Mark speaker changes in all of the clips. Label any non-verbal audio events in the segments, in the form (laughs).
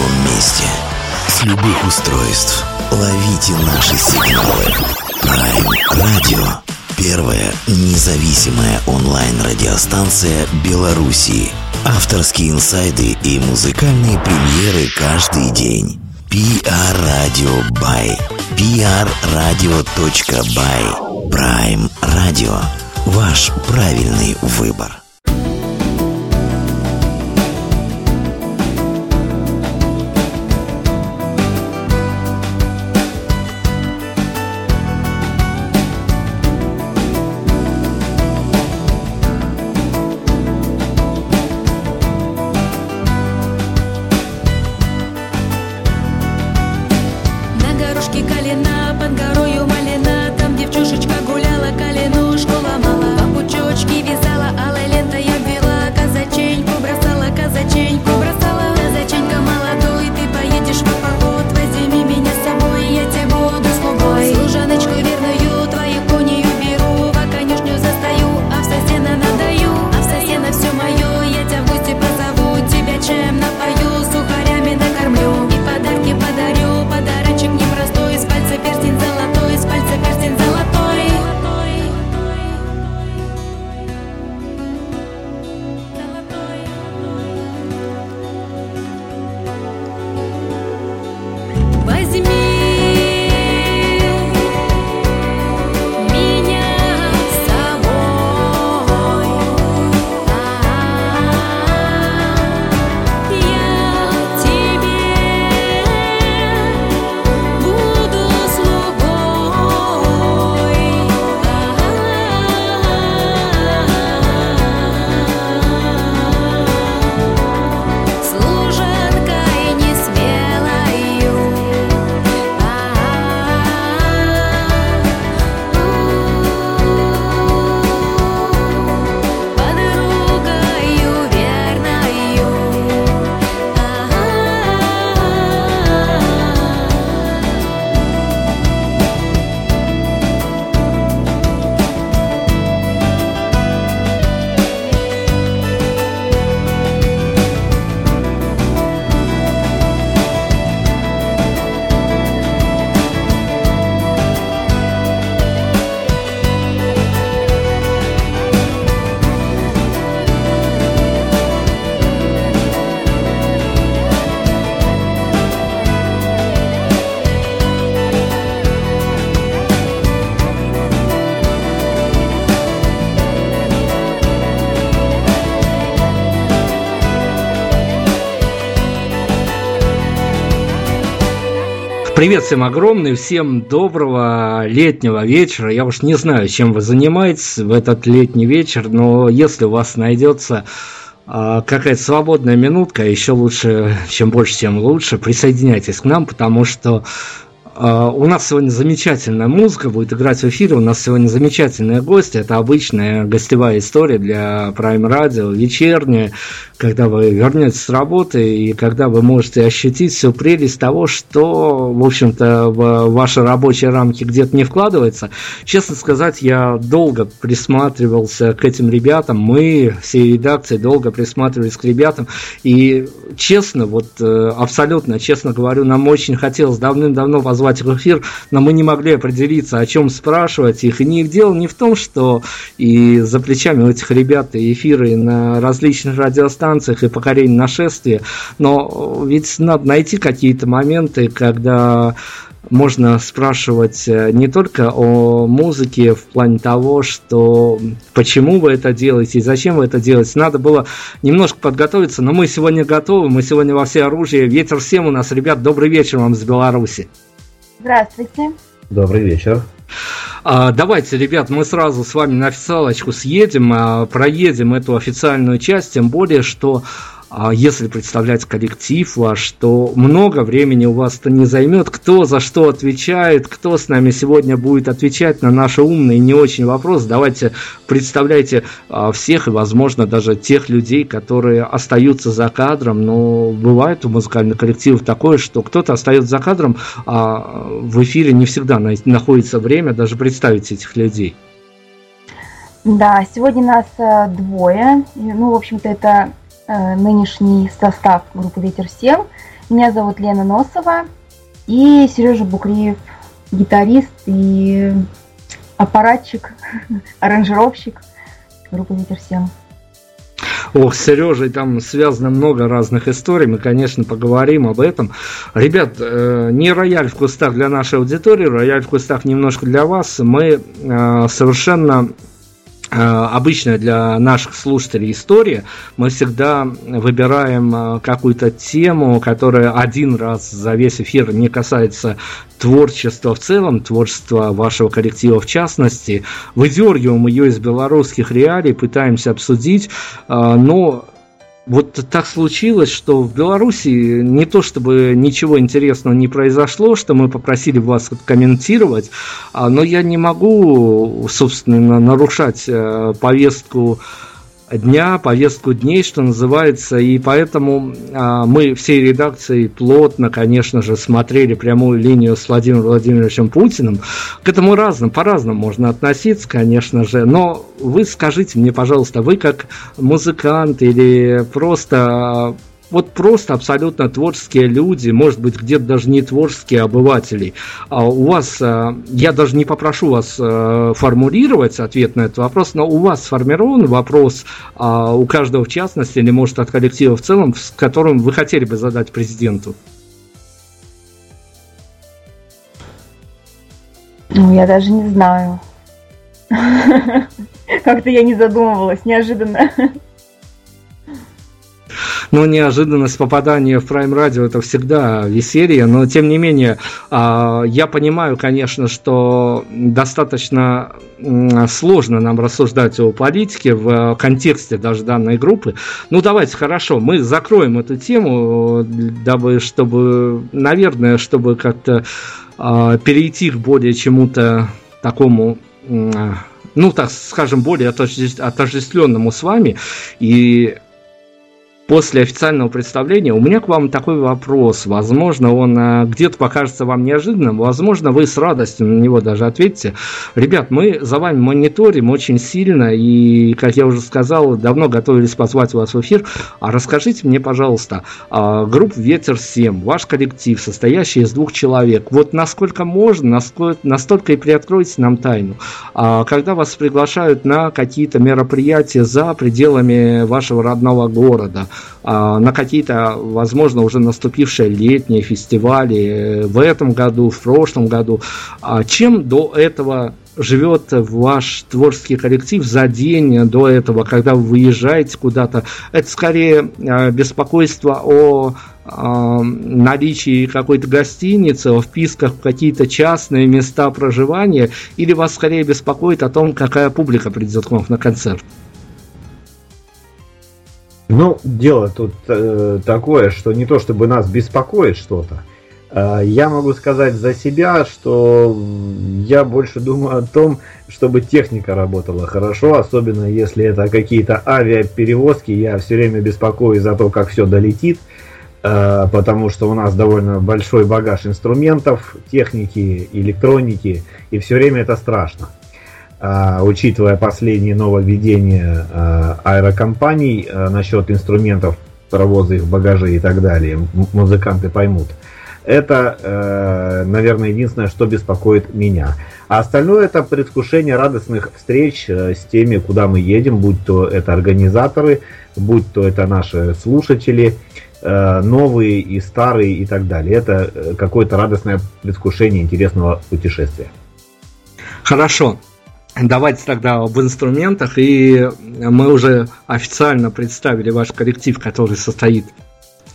Speaker 1: любом месте. С любых устройств. Ловите наши сигналы. Prime Radio. Первая независимая онлайн-радиостанция Белоруссии. Авторские инсайды и музыкальные премьеры каждый день. PR Radio by Prime Radio. Ваш правильный выбор.
Speaker 2: Привет всем огромный, всем доброго летнего вечера. Я уж не знаю, чем вы занимаетесь в этот летний вечер, но если у вас найдется а, какая-то свободная минутка, еще лучше, чем больше, тем лучше, присоединяйтесь к нам, потому что у нас сегодня замечательная музыка будет играть в эфире. У нас сегодня замечательные гости. Это обычная гостевая история для Prime Radio, вечерняя, когда вы вернетесь с работы и когда вы можете ощутить всю прелесть того, что, в общем-то, в ваши рабочие рамки где-то не вкладывается. Честно сказать, я долго присматривался к этим ребятам. Мы, все редакции, долго присматривались к ребятам. И честно, вот э, абсолютно честно говорю, нам очень хотелось давным-давно позвать позвать в эфир, но мы не могли определиться, о чем спрашивать их. И не дело не в том, что и за плечами у этих ребят эфиры на различных радиостанциях и покорение нашествия, но ведь надо найти какие-то моменты, когда можно спрашивать э, не только о музыке в плане того, что почему вы это делаете и зачем вы это делаете. Надо было немножко подготовиться, но мы сегодня готовы, мы сегодня во все оружие. Ветер всем у нас, ребят, добрый вечер вам с Беларуси.
Speaker 3: Здравствуйте.
Speaker 4: Добрый вечер.
Speaker 2: А, давайте, ребят, мы сразу с вами на официалочку съедем, а, проедем эту официальную часть, тем более, что если представлять коллектив ваш, то много времени у вас-то не займет. Кто за что отвечает, кто с нами сегодня будет отвечать на наши умные не очень вопросы. Давайте представляйте а, всех и, возможно, даже тех людей, которые остаются за кадром. Но бывает у музыкальных коллективов такое, что кто-то остается за кадром, а в эфире не всегда находится время даже представить этих людей.
Speaker 3: Да, сегодня нас э, двое. Ну, в общем-то, это нынешний состав группы «Ветер-7». Меня зовут Лена Носова и Сережа Букриев, гитарист и аппаратчик, (laughs) аранжировщик группы «Ветер-7».
Speaker 2: Ох, с Сережей там связано много разных историй, мы, конечно, поговорим об этом. Ребят, э, не рояль в кустах для нашей аудитории, рояль в кустах немножко для вас. Мы э, совершенно Э, обычная для наших слушателей история. Мы всегда выбираем э, какую-то тему, которая один раз за весь эфир не касается творчества в целом, творчества вашего коллектива в частности. Выдергиваем ее из белорусских реалий, пытаемся обсудить, э, но вот так случилось, что в Беларуси не то чтобы ничего интересного не произошло, что мы попросили вас комментировать, а, но я не могу, собственно, нарушать э, повестку дня, повестку дней, что называется, и поэтому а, мы всей редакцией плотно, конечно же, смотрели прямую линию с Владимиром Владимировичем Путиным. К этому разным, по-разному можно относиться, конечно же, но вы скажите мне, пожалуйста, вы как музыкант или просто вот просто абсолютно творческие люди, может быть, где-то даже не творческие обыватели. А у вас, э, я даже не попрошу вас э, формулировать ответ на этот вопрос, но у вас сформирован вопрос а, у каждого в частности, или может от коллектива в целом, с которым вы хотели бы задать президенту?
Speaker 3: Ну, я даже не знаю. (laughs) Как-то я не задумывалась, неожиданно.
Speaker 2: Но неожиданность попадания в Prime Radio это всегда веселье, но тем не менее а, я понимаю, конечно, что достаточно сложно нам рассуждать о политике в контексте даже данной группы. Ну давайте, хорошо, мы закроем эту тему, дабы, чтобы, наверное, чтобы как-то а, перейти к более чему-то такому ну, так скажем, более отождествленному с вами. И после официального представления у меня к вам такой вопрос. Возможно, он э, где-то покажется вам неожиданным, возможно, вы с радостью на него даже ответите. Ребят, мы за вами мониторим очень сильно, и, как я уже сказал, давно готовились позвать вас в эфир. А расскажите мне, пожалуйста, а, группа «Ветер-7», ваш коллектив, состоящий из двух человек, вот насколько можно, насколько, настолько и приоткройте нам тайну. А, когда вас приглашают на какие-то мероприятия за пределами вашего родного города – на какие-то, возможно, уже наступившие летние фестивали э, в этом году, в прошлом году. А чем до этого живет ваш творческий коллектив за день до этого, когда вы выезжаете куда-то? Это скорее а, беспокойство о наличии какой-то гостиницы, о вписках в какие-то частные места проживания, или вас скорее беспокоит о том, какая публика придет к вам на концерт?
Speaker 4: Ну, дело тут э, такое, что не то чтобы нас беспокоит что-то. Э, я могу сказать за себя, что я больше думаю о том, чтобы техника работала хорошо, особенно если это какие-то авиаперевозки. Я все время беспокоюсь за то, как все долетит, э, потому что у нас довольно большой багаж инструментов, техники, электроники, и все время это страшно. А, учитывая последние нововведения а, аэрокомпаний а, насчет инструментов провоза их багажей и так далее, музыканты поймут. Это, наверное, единственное, что беспокоит меня. А остальное это предвкушение радостных встреч с теми, куда мы едем, будь то это организаторы, будь то это наши слушатели, новые и старые и так далее. Это э, какое-то радостное предвкушение интересного путешествия.
Speaker 2: Хорошо. Давайте тогда об инструментах. И мы уже официально представили ваш коллектив, который состоит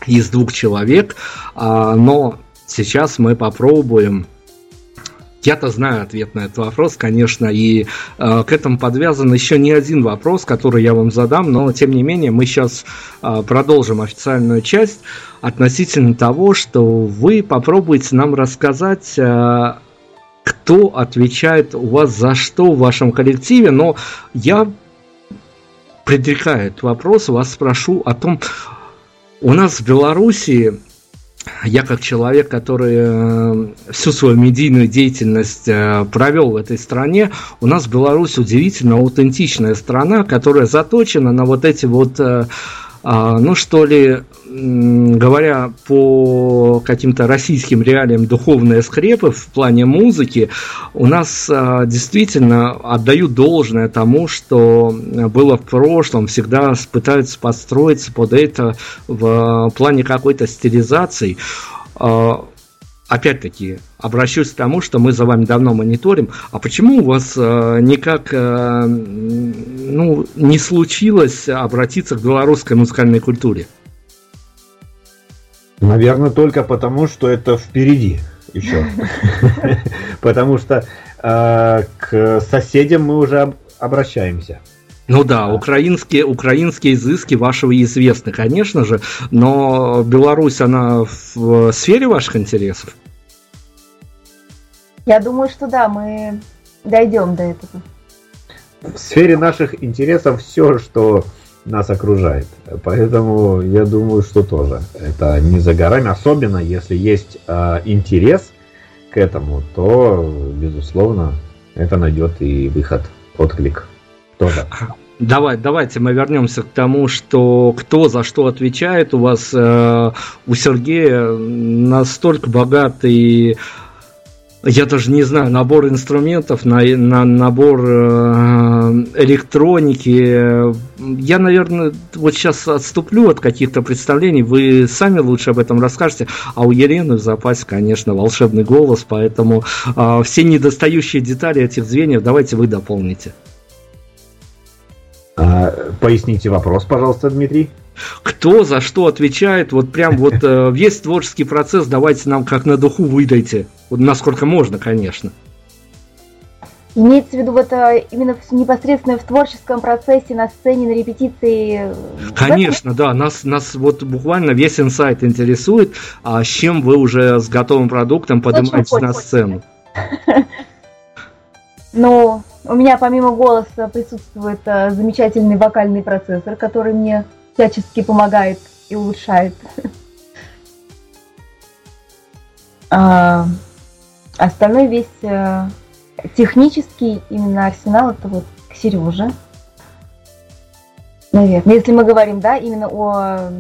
Speaker 2: из двух человек. А, но сейчас мы попробуем я-то знаю ответ на этот вопрос, конечно, и э, к этому подвязан еще не один вопрос, который я вам задам, но тем не менее мы сейчас э, продолжим официальную часть относительно того, что вы попробуете нам рассказать э, кто отвечает у вас за что в вашем коллективе, но я предрекаю этот вопрос, вас спрошу о том, у нас в Беларуси я как человек, который э, всю свою медийную деятельность э, провел в этой стране, у нас Беларусь удивительно аутентичная страна, которая заточена на вот эти вот э, а, ну что ли, говоря по каким-то российским реалиям духовные скрепы в плане музыки, у нас а, действительно отдают должное тому, что было в прошлом, всегда пытаются подстроиться под это в плане какой-то стилизации. А, опять-таки, обращусь к тому, что мы за вами давно мониторим. А почему у вас э, никак э, ну, не случилось обратиться к белорусской музыкальной культуре?
Speaker 4: Наверное, только потому, что это впереди еще. (laughs) Потому что э, к соседям мы уже обращаемся.
Speaker 2: Ну да, украинские, украинские изыски вашего известны, конечно же, но Беларусь, она в сфере ваших интересов?
Speaker 3: Я думаю, что да, мы дойдем до этого.
Speaker 4: В сфере наших интересов все, что нас окружает. Поэтому я думаю, что тоже это не за горами, особенно если есть э, интерес к этому, то, безусловно, это найдет и выход, отклик тоже.
Speaker 2: Давай, давайте мы вернемся к тому, что кто за что отвечает. У вас э, у Сергея настолько богатый я даже не знаю, набор инструментов, на, на набор э, электроники. Я, наверное, вот сейчас отступлю от каких-то представлений. Вы сами лучше об этом расскажете. А у Елены в запасе, конечно, волшебный голос, поэтому э, все недостающие детали этих звеньев давайте вы дополните.
Speaker 4: А, поясните вопрос, пожалуйста, Дмитрий
Speaker 2: кто за что отвечает, вот прям вот э, весь творческий процесс давайте нам как на духу выдайте, вот насколько можно, конечно.
Speaker 3: Имеется в виду это именно непосредственно в творческом процессе, на сцене, на репетиции?
Speaker 2: Конечно, да. Нас, нас вот буквально весь инсайт интересует, а с чем вы уже с готовым продуктом поднимаетесь на сцену? (laughs)
Speaker 3: Ну, у меня помимо голоса присутствует э, замечательный вокальный процессор, который мне всячески помогает и улучшает. А, остальной весь э, технический именно арсенал это вот к Сереже. Наверное, если мы говорим, да, именно о,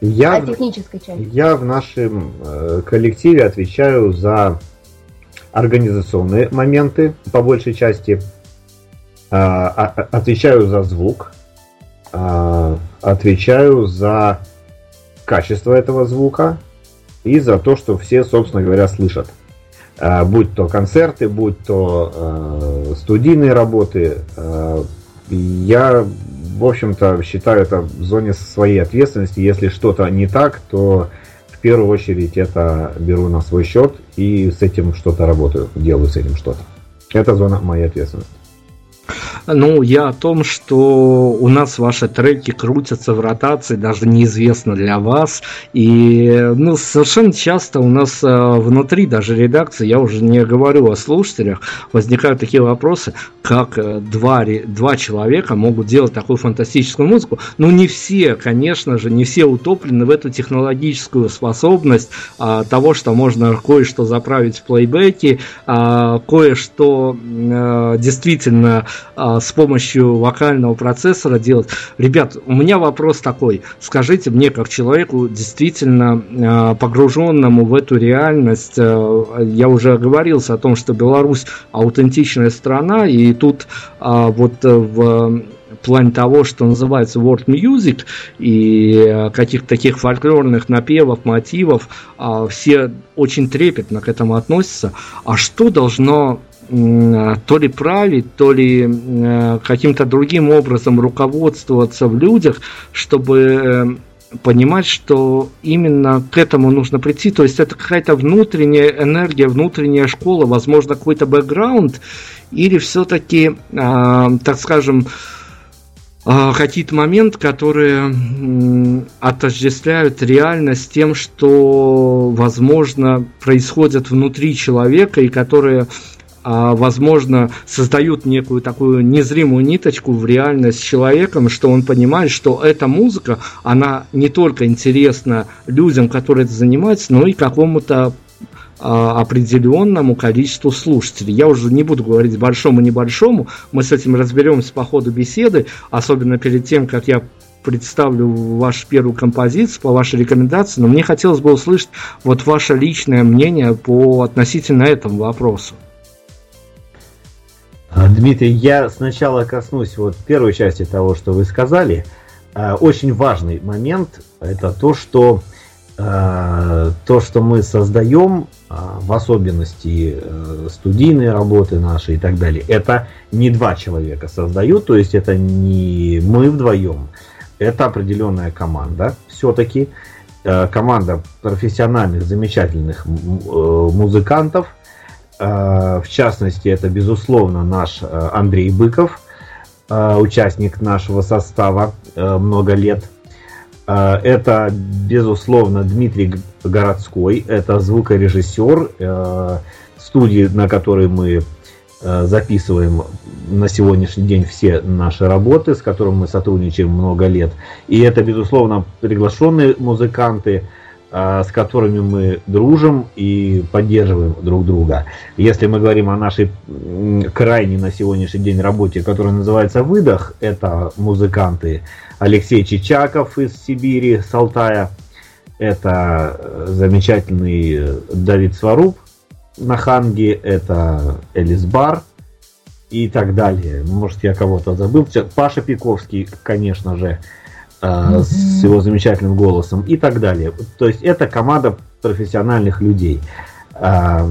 Speaker 4: я, о технической части. Я в нашем э, коллективе отвечаю за организационные моменты, по большей части. А, а, отвечаю за звук, а, отвечаю за качество этого звука и за то, что все, собственно говоря, слышат. А, будь то концерты, будь то э, студийные работы. Э, я, в общем-то, считаю это в зоне своей ответственности. Если что-то не так, то в первую очередь это беру на свой счет и с этим что-то работаю, делаю с этим что-то. Это зона моей ответственности.
Speaker 2: Ну, я о том, что у нас ваши треки крутятся в ротации, даже неизвестно для вас. И ну, совершенно часто у нас э, внутри даже редакции, я уже не говорю о слушателях, возникают такие вопросы, как э, два, два человека могут делать такую фантастическую музыку. Ну, не все, конечно же, не все утоплены в эту технологическую способность а, того, что можно кое-что заправить в плейбеке, а, кое-что а, действительно а, с помощью вокального процессора делать. Ребят, у меня вопрос такой. Скажите мне, как человеку действительно а, погруженному в эту реальность, а, я уже оговорился о том, что Беларусь аутентичная страна, и тут вот в плане того, что называется world music и каких-то таких фольклорных напевов, мотивов, все очень трепетно к этому относятся. А что должно то ли править, то ли э, каким-то другим образом руководствоваться в людях, чтобы э, понимать, что именно к этому нужно прийти. То есть это какая-то внутренняя энергия, внутренняя школа, возможно, какой-то бэкграунд, или все-таки, а, так скажем, а, какие-то моменты, которые отождествляют реальность с тем, что, возможно, происходит внутри человека, и которые а, возможно, создают некую такую незримую ниточку в реальность с человеком, что он понимает, что эта музыка, она не только интересна людям, которые это занимаются, но и какому-то а, определенному количеству слушателей. Я уже не буду говорить большому-небольшому, мы с этим разберемся по ходу беседы, особенно перед тем, как я представлю вашу первую композицию по вашей рекомендации, но мне хотелось бы услышать вот ваше личное мнение по относительно этому вопросу.
Speaker 4: А, Дмитрий, я сначала коснусь вот первой части того, что вы сказали. А, очень важный момент – это то, что а, то, что мы создаем, в особенности э, студийные работы наши и так далее, это не два человека создают, то есть это не мы вдвоем, это определенная команда все-таки, э, команда профессиональных, замечательных э, музыкантов – в частности, это, безусловно, наш э, Андрей Быков, э, участник нашего состава много лет. Это, безусловно, Дмитрий Городской, это звукорежиссер студии, на которой мы записываем на сегодняшний день все наши работы, с которым мы сотрудничаем много лет. И это, безусловно, приглашенные музыканты – а, с которыми мы дружим и поддерживаем друг друга. Если мы говорим о нашей крайней на сегодняшний день работе, которая называется «Выдох», это музыканты Алексей Чичаков из Сибири, с Алтая, это э, замечательный Давид Сваруб на Ханге, это Элис Бар и так далее. Может, я кого-то забыл. Паша Пиковский, конечно же, mm-hmm. с его замечательным голосом и так далее. То есть это команда профессиональных людей. А,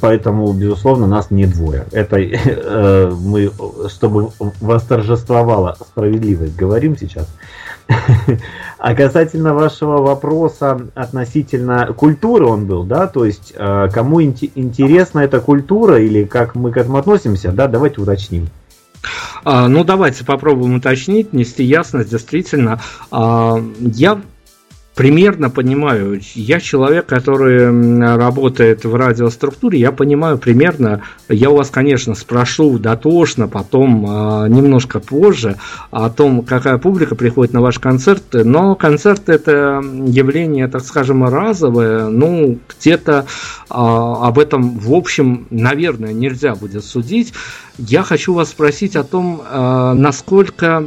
Speaker 4: поэтому, безусловно, нас не двое. Это э, мы, чтобы восторжествовала справедливость, говорим сейчас. (laughs) А касательно вашего вопроса относительно культуры он был, да, то есть э, кому интересна эта культура или как мы к этому относимся, да, давайте уточним.
Speaker 2: А, ну, давайте попробуем уточнить, нести ясность. Действительно, а, я примерно понимаю. Я человек, который работает в радиоструктуре, я понимаю примерно, я у вас, конечно, спрошу дотошно, потом э, немножко позже о том, какая публика приходит на ваши концерты, но концерт это явление, так скажем, разовое, ну, где-то э, об этом, в общем, наверное, нельзя будет судить. Я хочу вас спросить о том, э, насколько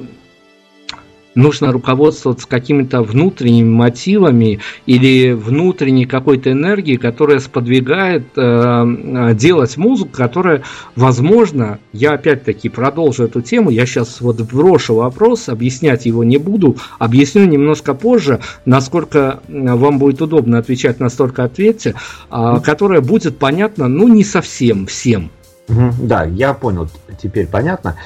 Speaker 2: нужно руководствоваться какими-то внутренними мотивами или внутренней какой-то энергией, которая сподвигает э, э, делать музыку, которая, возможно, я опять-таки продолжу эту тему, я сейчас вот брошу вопрос, объяснять его не буду, объясню немножко позже, насколько вам будет удобно отвечать, настолько ответьте, э, которая будет понятна, ну, не совсем всем.
Speaker 4: Да, я понял, теперь понятно. А,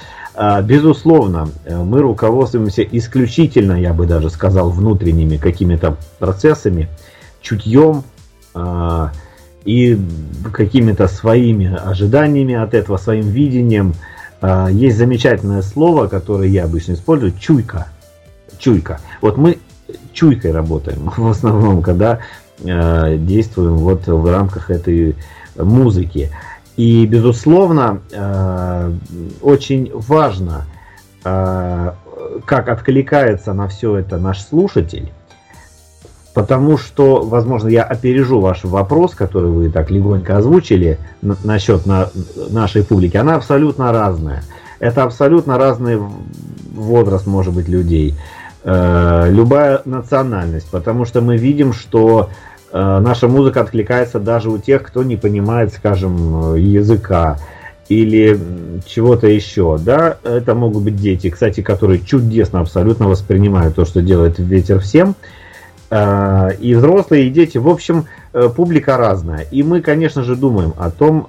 Speaker 4: безусловно, э, мы руководствуемся исключительно, я бы даже сказал, внутренними какими-то процессами, чутьем а, и какими-то своими ожиданиями от этого, своим видением. А, есть замечательное слово, которое я обычно использую, чуйка. Чуйка. Вот мы чуйкой работаем (laughs) в основном, когда действуем вот в рамках этой музыки. И, безусловно, э, очень важно, э, как откликается на все это наш слушатель, потому что, возможно, я опережу ваш вопрос, который вы так легонько озвучили насчет на нашей публики. Она абсолютно разная. Это абсолютно разный возраст, может быть, людей. Э, любая национальность, потому что мы видим, что наша музыка откликается даже у тех, кто не понимает, скажем, языка или чего-то еще, да, это могут быть дети, кстати, которые чудесно абсолютно воспринимают то, что делает ветер всем, э, и взрослые, и дети, в общем, э, публика разная, и мы, конечно же, думаем о том,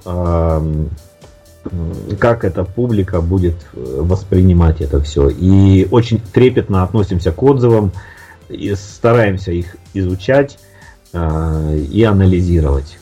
Speaker 4: как эта публика будет воспринимать это все, и очень трепетно относимся к отзывам, и стараемся их изучать, и анализировать.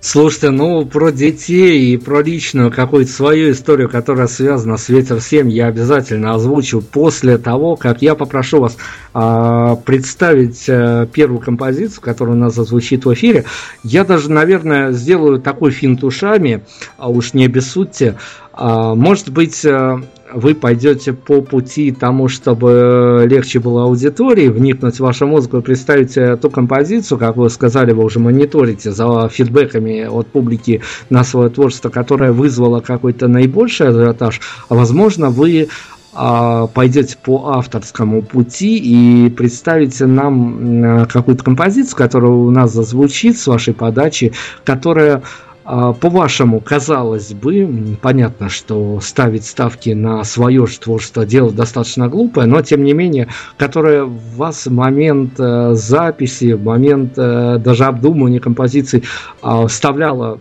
Speaker 2: Слушайте, ну про детей и про личную какую-то свою историю, которая связана с Ветер 7, я обязательно озвучу после того, как я попрошу вас э, представить э, первую композицию, которая у нас зазвучит в эфире. Я даже, наверное, сделаю такой финт ушами, а уж не обессудьте. Э, может быть, э, вы пойдете по пути тому, чтобы легче было аудитории вникнуть в вашу музыку и представить ту композицию, как вы сказали, вы уже мониторите за фидбэками от публики на свое творчество, которое вызвало какой-то наибольший ажиотаж, а возможно вы а, пойдете по авторскому пути и представите нам какую-то композицию, которая у нас зазвучит с вашей подачи, которая а, по-вашему, казалось бы, понятно, что ставить ставки на свое творчество дело достаточно глупое, но тем не менее, которое в вас в момент э, записи, в момент э, даже обдумывания композиций э, вставляло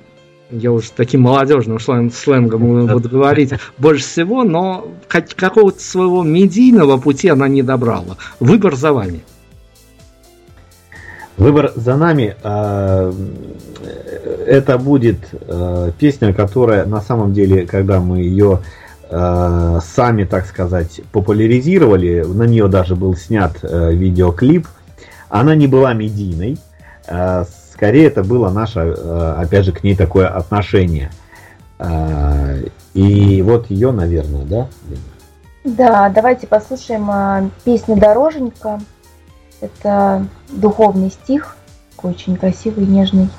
Speaker 2: я уже таким молодежным сленгом (laughs) буду говорить, больше всего, но какого-то своего медийного пути она не добрала. Выбор за вами.
Speaker 4: Выбор за нами. А, это будет э, песня, которая на самом деле, когда мы ее э, сами, так сказать, популяризировали, на нее даже был снят э, видеоклип, она не была медийной, э, скорее это было наше, э, опять же, к ней такое отношение. Э, и вот ее, наверное, да?
Speaker 3: Да, давайте послушаем э, песню «Дороженька». Это духовный стих, такой очень красивый, нежный.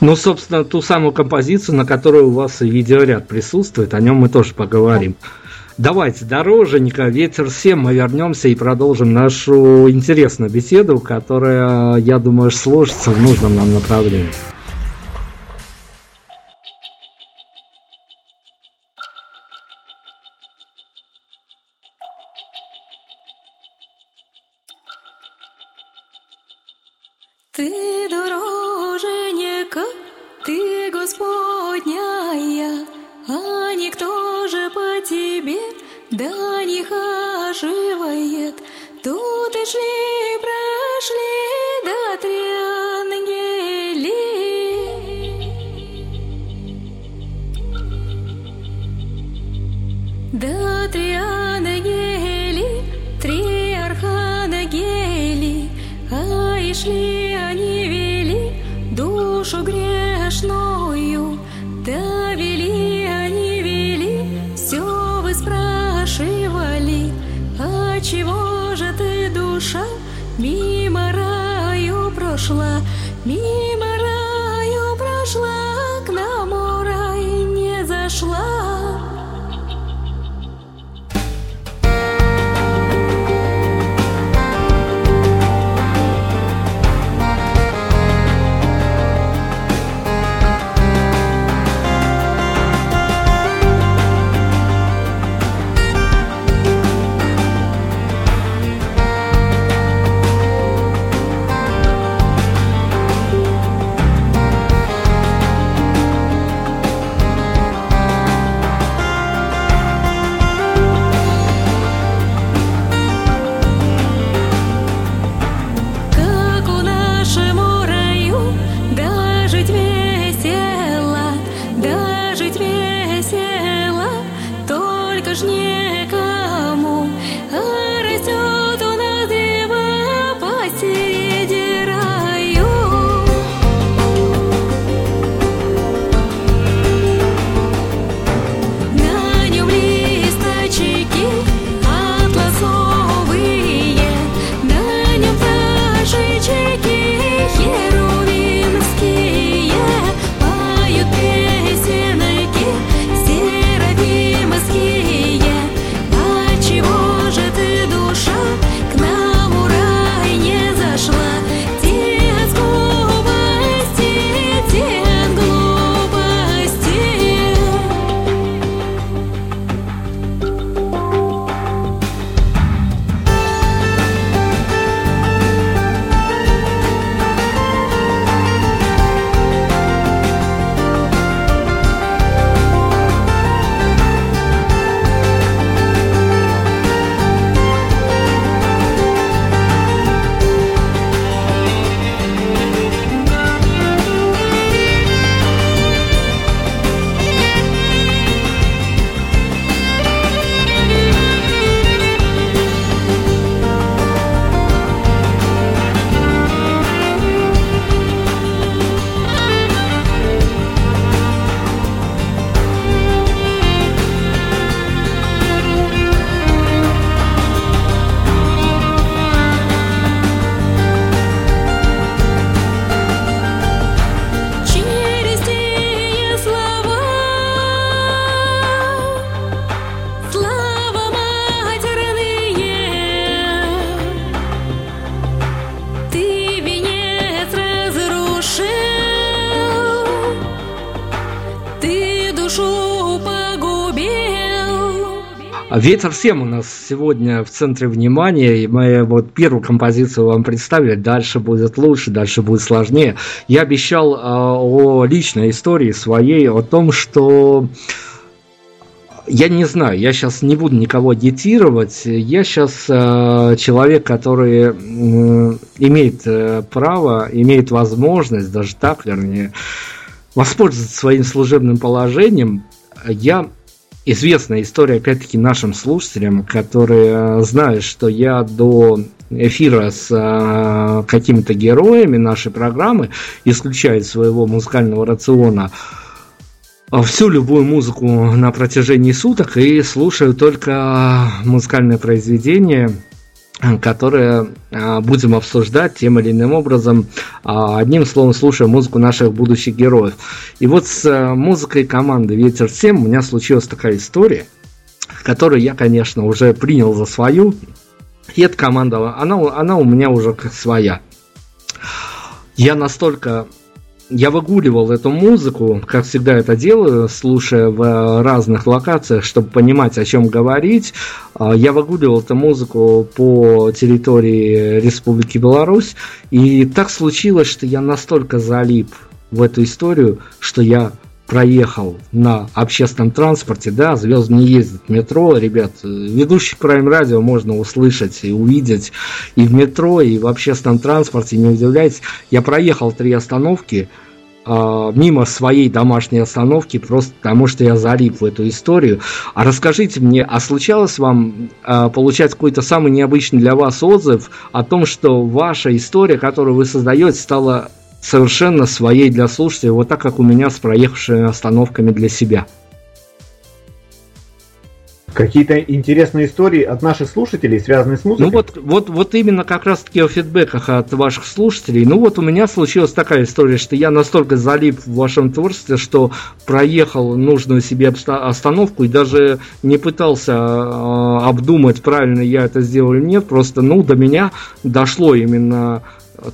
Speaker 2: Ну, собственно, ту самую композицию, на которой у вас и видеоряд присутствует, о нем мы тоже поговорим. Давайте, дороженька, ветер всем, мы вернемся и продолжим нашу интересную беседу, которая, я думаю, сложится в нужном нам направлении.
Speaker 1: Ти дороженька, ты Господняя, а никто же по тебе да не хаживает.
Speaker 2: Ветер всем у нас сегодня в центре внимания, и мы вот первую композицию вам представили, дальше будет лучше, дальше будет сложнее. Я обещал э, о личной истории своей, о том, что я не знаю, я сейчас не буду никого агитировать. Я сейчас э, человек, который э, имеет э, право, имеет возможность, даже так, вернее, воспользоваться своим служебным положением. Я известная история, опять-таки, нашим слушателям, которые э, знают, что я до эфира с э, какими-то героями нашей программы, исключая своего музыкального рациона, всю любую музыку на протяжении суток и слушаю только музыкальные произведения, которые а, будем обсуждать тем или иным образом. А, одним словом, слушая музыку наших будущих героев. И вот с а, музыкой команды Ветер 7 у меня случилась такая история, которую я, конечно, уже принял за свою. И эта команда, она, она у меня уже как своя. Я настолько я выгуливал эту музыку, как всегда это делаю, слушая в разных локациях, чтобы понимать, о чем говорить. А, я выгуливал эту музыку по территории Республики Беларусь, и так случилось, что я настолько залип в эту историю, что я проехал на общественном транспорте, да, звезд не ездят в метро, ребят, ведущих Prime Radio можно услышать и увидеть и в метро, и в общественном транспорте, не удивляйтесь, я проехал три остановки, э, мимо своей домашней остановки, просто потому что я залип в эту историю. А расскажите мне, а случалось вам э, получать какой-то самый необычный для вас отзыв о том, что ваша история, которую вы создаете, стала совершенно своей для слушателей, вот так как у меня с проехавшими остановками для себя.
Speaker 4: Какие-то интересные истории от наших слушателей, связанные с музыкой?
Speaker 2: Ну вот, вот, вот именно как раз таки о фидбэках от ваших слушателей. Ну вот у меня случилась такая история, что я настолько залип в вашем творчестве, что проехал нужную себе остановку и даже не пытался э, обдумать, правильно я это сделал или нет. Просто, ну, до меня дошло именно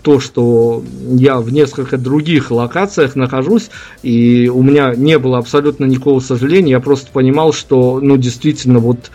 Speaker 2: то, что я в несколько других локациях нахожусь, и у меня не было абсолютно никакого сожаления, я просто понимал, что, ну, действительно, вот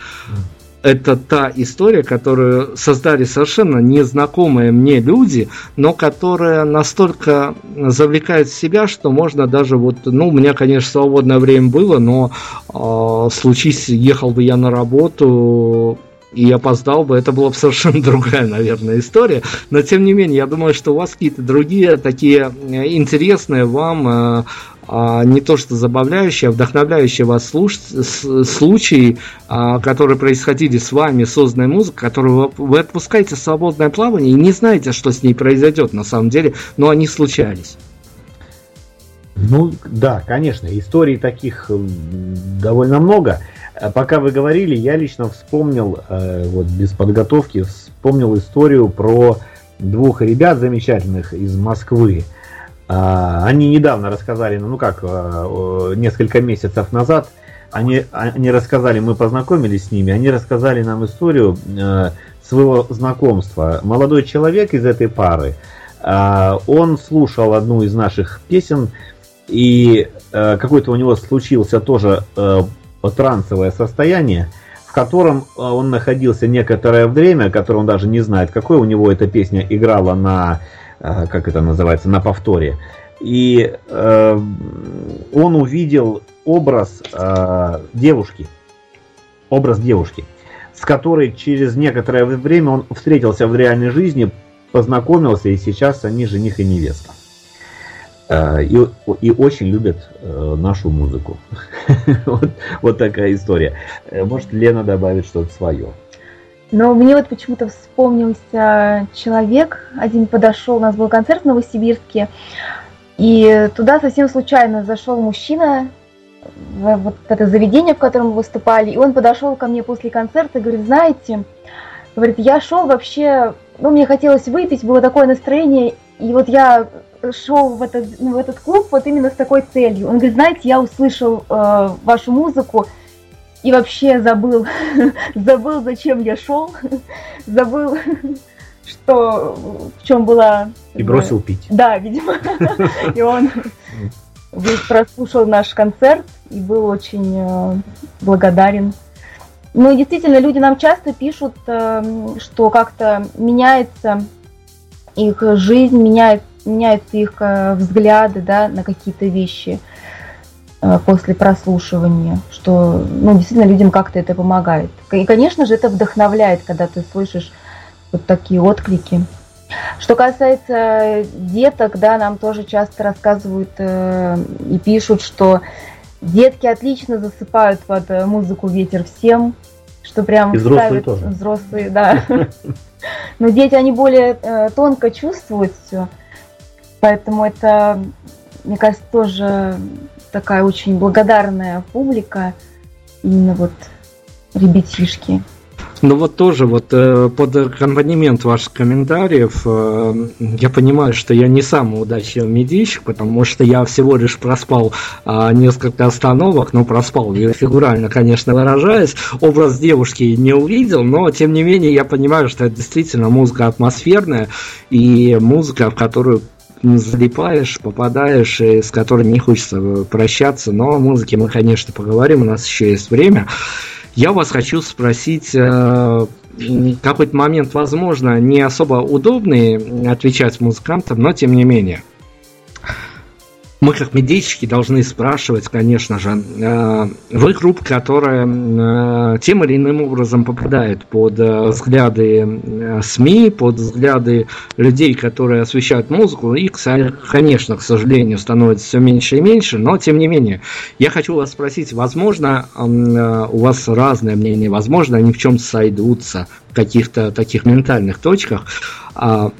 Speaker 2: это та история, которую создали совершенно незнакомые мне люди, но которая настолько завлекает в себя, что можно даже вот, ну, у меня, конечно, свободное время было, но э, случись, ехал бы я на работу, и опоздал бы, это была бы совершенно (laughs) другая, наверное, история. Но тем не менее, я думаю, что у вас какие-то другие такие э, интересные вам э, а, не то что забавляющие, а вдохновляющие вас слуш... случаи, а, которые происходили с вами, созданной музыкой, которую вы отпускаете в свободное плавание и не знаете, что с ней произойдет на самом деле, но они случались.
Speaker 4: Ну да, конечно, историй таких довольно много. Э, пока вы говорили, я лично вспомнил, э, вот без подготовки, вспомнил историю про двух ребят замечательных из Москвы. А, они недавно рассказали, ну как, э, несколько месяцев назад, они, они рассказали, мы познакомились с ними, они рассказали нам историю своего знакомства. Молодой человек из этой пары, он слушал одну из наших песен, и какой-то у него случился тоже трансовое состояние, в котором э, он находился некоторое время, которое он даже не знает, какой у него эта песня играла на, э, как это называется, на повторе. И э, он увидел образ э, девушки, образ девушки, с которой через некоторое время он встретился в реальной жизни, познакомился, и сейчас они жених и невеста. Э, и, и очень любят э, нашу музыку. (laughs) вот, вот такая история. Э, может, Лена добавит что-то свое.
Speaker 3: Но мне вот почему-то вспомнился человек, один подошел, у нас был концерт в Новосибирске, и туда совсем случайно зашел мужчина, в вот это заведение, в котором мы выступали, и он подошел ко мне после концерта и говорит, знаете, говорит, я шел вообще, ну, мне хотелось выпить, было такое настроение, и вот я шел в этот, ну, в этот клуб вот именно с такой целью. Он говорит, знаете, я услышал э, вашу музыку и вообще забыл, (laughs) забыл, зачем я шел, (laughs) забыл, (laughs) что в чем была...
Speaker 4: И бросил пить.
Speaker 3: Да, видимо. И он прослушал наш концерт и был очень э, благодарен Ну и действительно, люди нам часто пишут, эм, что как-то меняется их жизнь, меняет, меняются их э, взгляды да, на какие-то вещи э, после прослушивания, что ну, действительно людям как-то это помогает. И, конечно же, это вдохновляет, когда ты слышишь вот такие отклики. Что касается деток, да, нам тоже часто рассказывают э, и пишут, что Детки отлично засыпают под э, музыку «Ветер всем», что прям
Speaker 4: и взрослые ставят тоже.
Speaker 3: взрослые, да. (laughs) Но дети, они более тонко чувствуют все, поэтому это, мне кажется, тоже такая очень благодарная публика, именно вот ребятишки.
Speaker 2: Ну вот тоже вот э, под аккомпанемент ваших комментариев э, я понимаю, что я не самый удачный медийщик, потому что я всего лишь проспал э, несколько остановок, но проспал фигурально, конечно, выражаясь. Образ девушки не увидел, но тем не менее я понимаю, что это действительно музыка атмосферная и музыка, в которую залипаешь, попадаешь, и с которой не хочется прощаться. Но о музыке мы, конечно, поговорим, у нас еще есть время. Я вас хочу спросить, э, какой-то момент, возможно, не особо удобный отвечать музыкантам, но тем не менее – мы как медийщики должны спрашивать, конечно же, э, вы группа, которая э, тем или иным образом попадает под э, взгляды СМИ, под взгляды людей, которые освещают музыку, и, конечно, к сожалению, становится все меньше и меньше, но тем не менее, я хочу вас спросить, возможно, у вас разное мнение, возможно, они в чем сойдутся в каких-то таких ментальных точках, а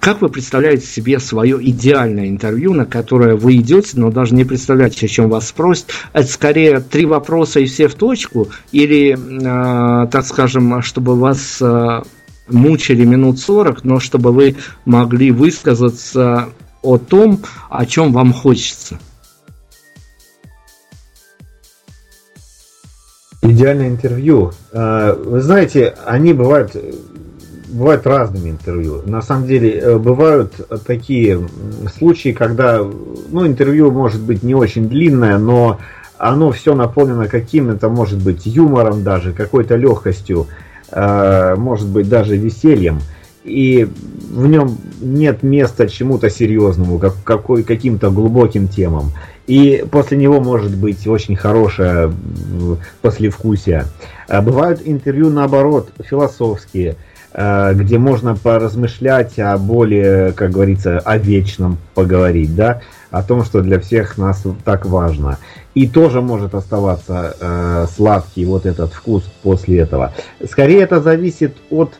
Speaker 2: как вы представляете себе свое идеальное интервью, на которое вы идете, но даже не представляете, о чем вас спросят? Это скорее три вопроса и все в точку? Или, э, так скажем, чтобы вас э, мучили минут 40, но чтобы вы могли высказаться о том, о чем вам хочется?
Speaker 4: Идеальное интервью. Э, вы знаете, они бывают бывают разными интервью. На самом деле э, бывают такие случаи, когда ну, интервью может быть не очень длинное, но оно все наполнено каким-то, может быть, юмором даже, какой-то легкостью, э, может быть, даже весельем. И в нем нет места чему-то серьезному, как, какой, каким-то глубоким темам. И после него может быть очень хорошее послевкусие. А бывают интервью, наоборот, философские – где можно поразмышлять о более, как говорится, о вечном поговорить, да, о том, что для всех нас так важно. И тоже может оставаться э, сладкий вот этот вкус после этого. Скорее это зависит от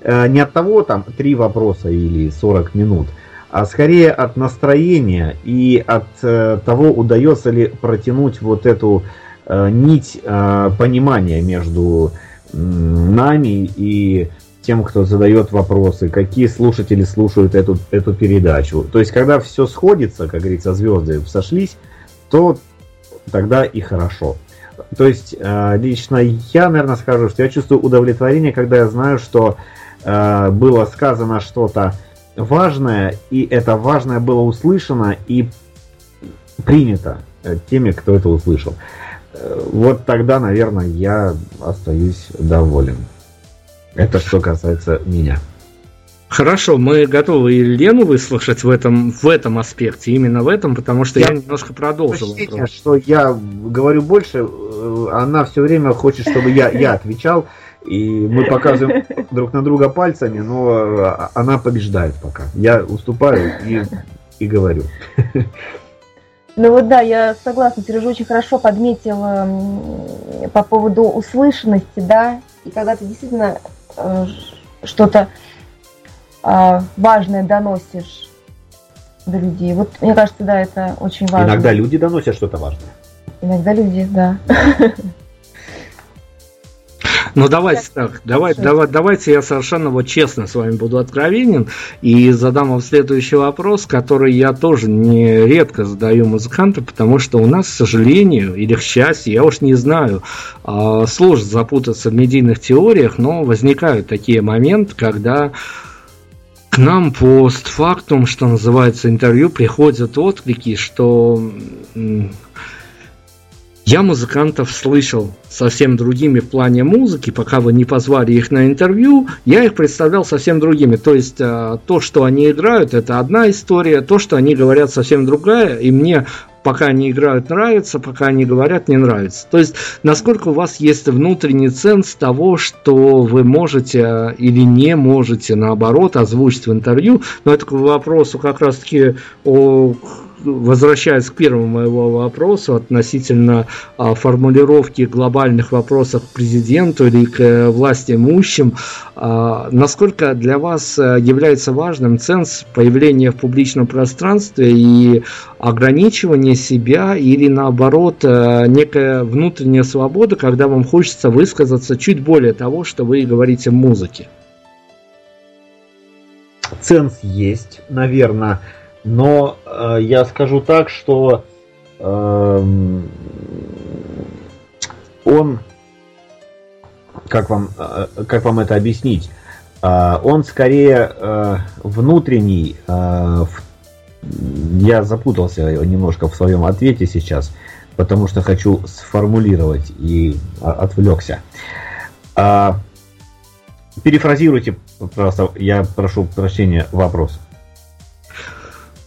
Speaker 4: э, не от того, там, три вопроса или 40 минут, а скорее от настроения и от э, того, удается ли протянуть вот эту э, нить э, понимания между э, нами и тем, кто задает вопросы, какие слушатели слушают эту, эту передачу. То есть, когда все сходится, как говорится, звезды сошлись, то тогда и хорошо. То есть, э, лично я, наверное, скажу, что я чувствую удовлетворение, когда я знаю, что э, было сказано что-то важное, и это важное было услышано и принято э, теми, кто это услышал. Вот тогда, наверное, я остаюсь доволен. Это что касается меня.
Speaker 2: Хорошо, мы готовы и Лену выслушать в этом, в этом аспекте, именно в этом, потому что я, я немножко продолжил.
Speaker 4: Ощущение, что я говорю больше, э, она все время хочет, чтобы я, я отвечал, и мы показываем друг на друга пальцами, но э, она побеждает пока. Я уступаю и, и говорю.
Speaker 3: Ну вот да, я согласна, Сережа очень хорошо подметил по поводу услышанности, да, и когда ты действительно что-то э, важное доносишь до людей. Вот мне кажется, да, это очень важно.
Speaker 4: Иногда люди доносят что-то важное.
Speaker 3: Иногда люди, да. (laughs)
Speaker 2: Ну давайте так, давай, давай, давайте я совершенно вот честно с вами буду откровенен и задам вам следующий вопрос, который я тоже не редко задаю музыкантам, потому что у нас, к сожалению, или к счастью, я уж не знаю, а, сложно запутаться в медийных теориях, но возникают такие моменты, когда к нам постфактум, что называется, интервью, приходят отклики, что Я музыкантов слышал совсем другими в плане музыки, пока вы не позвали их на интервью, я их представлял совсем другими. То есть э, то, что они играют, это одна история, то, что они говорят, совсем другая, и мне пока они играют нравится, пока они говорят не нравится. То есть насколько у вас есть внутренний ценз того, что вы можете э, или не можете, наоборот, озвучить в интервью. Но это к вопросу как раз-таки о возвращаясь к первому моего вопросу относительно а, формулировки глобальных вопросов к президенту или к э, власти имущим, а, насколько для вас э, является важным ценз появления в публичном пространстве и ограничивание себя или наоборот э, некая внутренняя свобода, когда вам хочется высказаться чуть более того, что вы говорите в музыке?
Speaker 4: Ценз есть, наверное но э, я скажу так, что э, он, как вам, э, как вам это объяснить, э, он скорее э, внутренний, э, в, я запутался немножко в своем ответе сейчас, потому что хочу сформулировать и отвлекся. А, перефразируйте, просто, я прошу прощения, вопрос.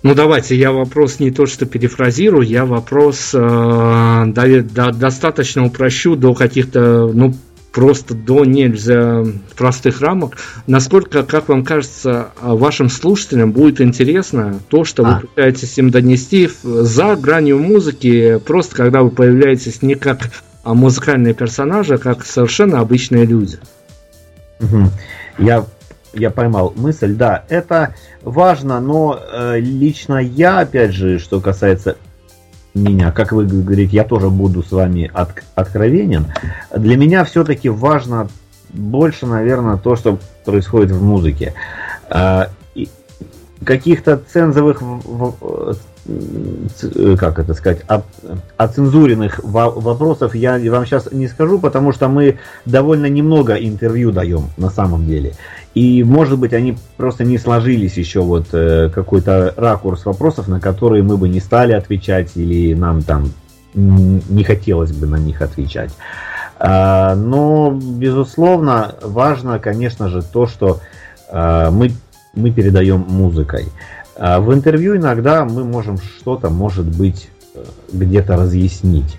Speaker 2: Ну давайте, я вопрос не то что перефразирую, я вопрос э, до, до, достаточно упрощу до каких-то, ну просто до нельзя простых рамок. Насколько, как вам кажется, вашим слушателям будет интересно то, что а. вы пытаетесь им донести за гранью музыки, просто когда вы появляетесь не как музыкальные персонажи, а как совершенно обычные люди.
Speaker 4: Угу. Я я поймал мысль, да, это важно, но э, лично я, опять же, что касается меня, как вы говорите, я тоже буду с вами от, откровенен. Для меня все-таки важно больше, наверное, то, что происходит в музыке. Э, каких-то цензовых Э, как это сказать, оцензуренных вопросов я вам сейчас не скажу, потому что мы довольно немного интервью даем на самом деле. И может быть они просто не сложились еще вот э, какой-то ракурс вопросов, на которые мы бы не стали отвечать или нам там не хотелось бы на них отвечать. А, но, безусловно, важно, конечно же, то, что а, мы, мы передаем музыкой. А в интервью иногда мы можем что-то, может быть, э, где-то разъяснить.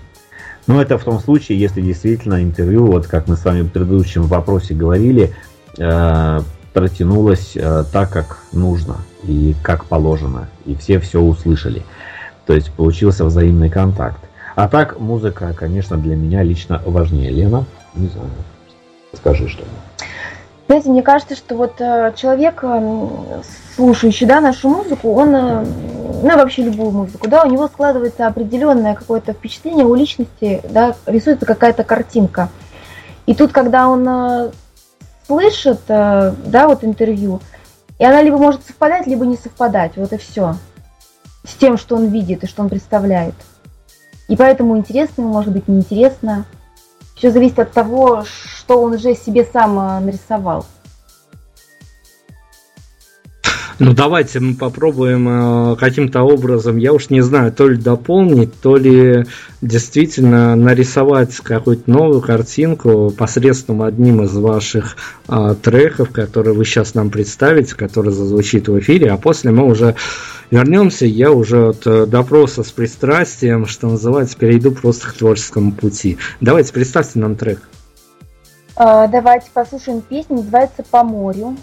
Speaker 4: Но это в том случае, если действительно интервью, вот как мы с вами в предыдущем вопросе говорили, э, протянулось э, так, как нужно и как положено, и все все услышали. То есть получился взаимный контакт. А так музыка, конечно, для меня лично важнее. Лена, не знаю, скажи что.
Speaker 3: Знаете, мне кажется, что вот человек слушающий да, нашу музыку, он, э, ну вообще любую музыку, да, у него складывается определенное какое-то впечатление у личности, да, рисуется какая-то картинка. И тут, когда он э, слышит, э, да, вот интервью, и она либо может совпадать, либо не совпадать, вот и все. С тем, что он видит и что он представляет. И поэтому интересно, может быть, неинтересно. Все зависит от того, что он уже себе сам нарисовал.
Speaker 2: Ну давайте мы попробуем э, каким-то образом, я уж не знаю, то ли дополнить, то ли действительно нарисовать какую-то новую картинку посредством одним из ваших э, треков, которые вы сейчас нам представите, который зазвучит в эфире, а после мы уже вернемся, я уже от э, допроса с пристрастием, что называется, перейду просто к творческому пути. Давайте представьте нам трек.
Speaker 3: А, давайте послушаем песню, называется «По морю».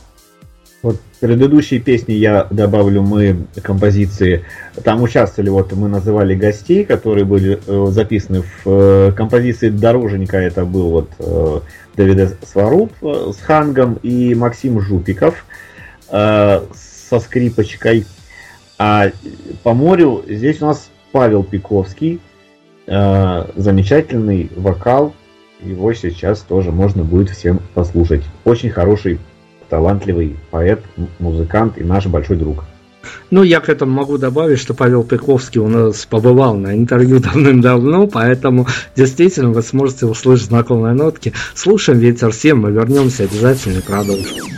Speaker 4: Вот в предыдущей песне я добавлю мы композиции. Там участвовали, вот мы называли гостей, которые были э, записаны в э, композиции Дороженька. Это был вот э, Давид Сваруб э, с Хангом и Максим Жупиков э, со скрипочкой. А по морю здесь у нас Павел Пиковский, э, замечательный вокал. Его сейчас тоже можно будет всем послушать. Очень хороший талантливый поэт, музыкант и наш большой друг.
Speaker 2: Ну, я к этому могу добавить, что Павел Пековский у нас побывал на интервью (laughs) давным-давно, поэтому действительно вы сможете услышать знакомые нотки. Слушаем «Ветер всем», мы вернемся обязательно и продолжим.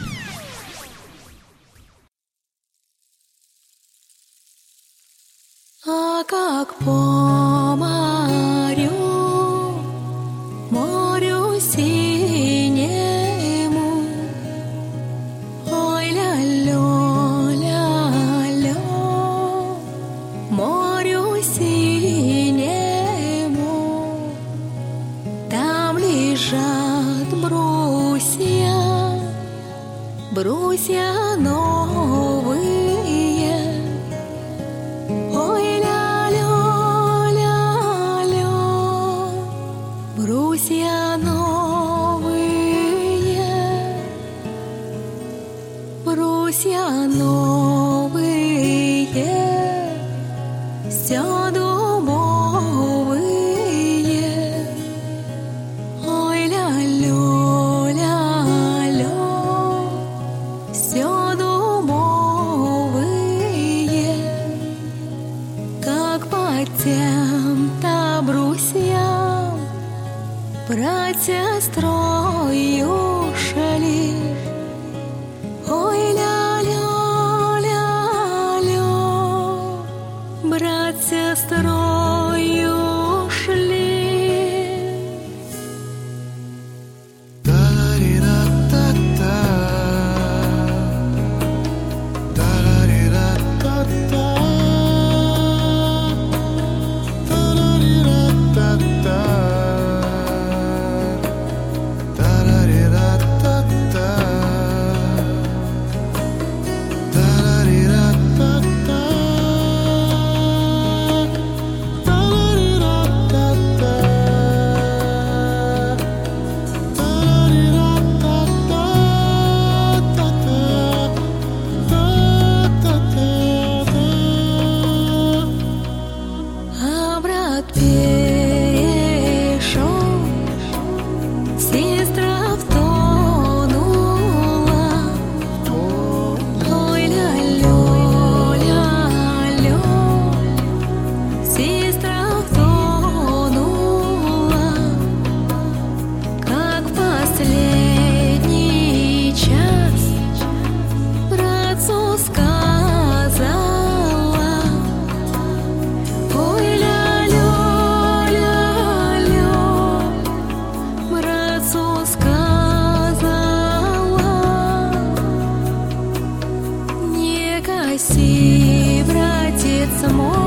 Speaker 1: more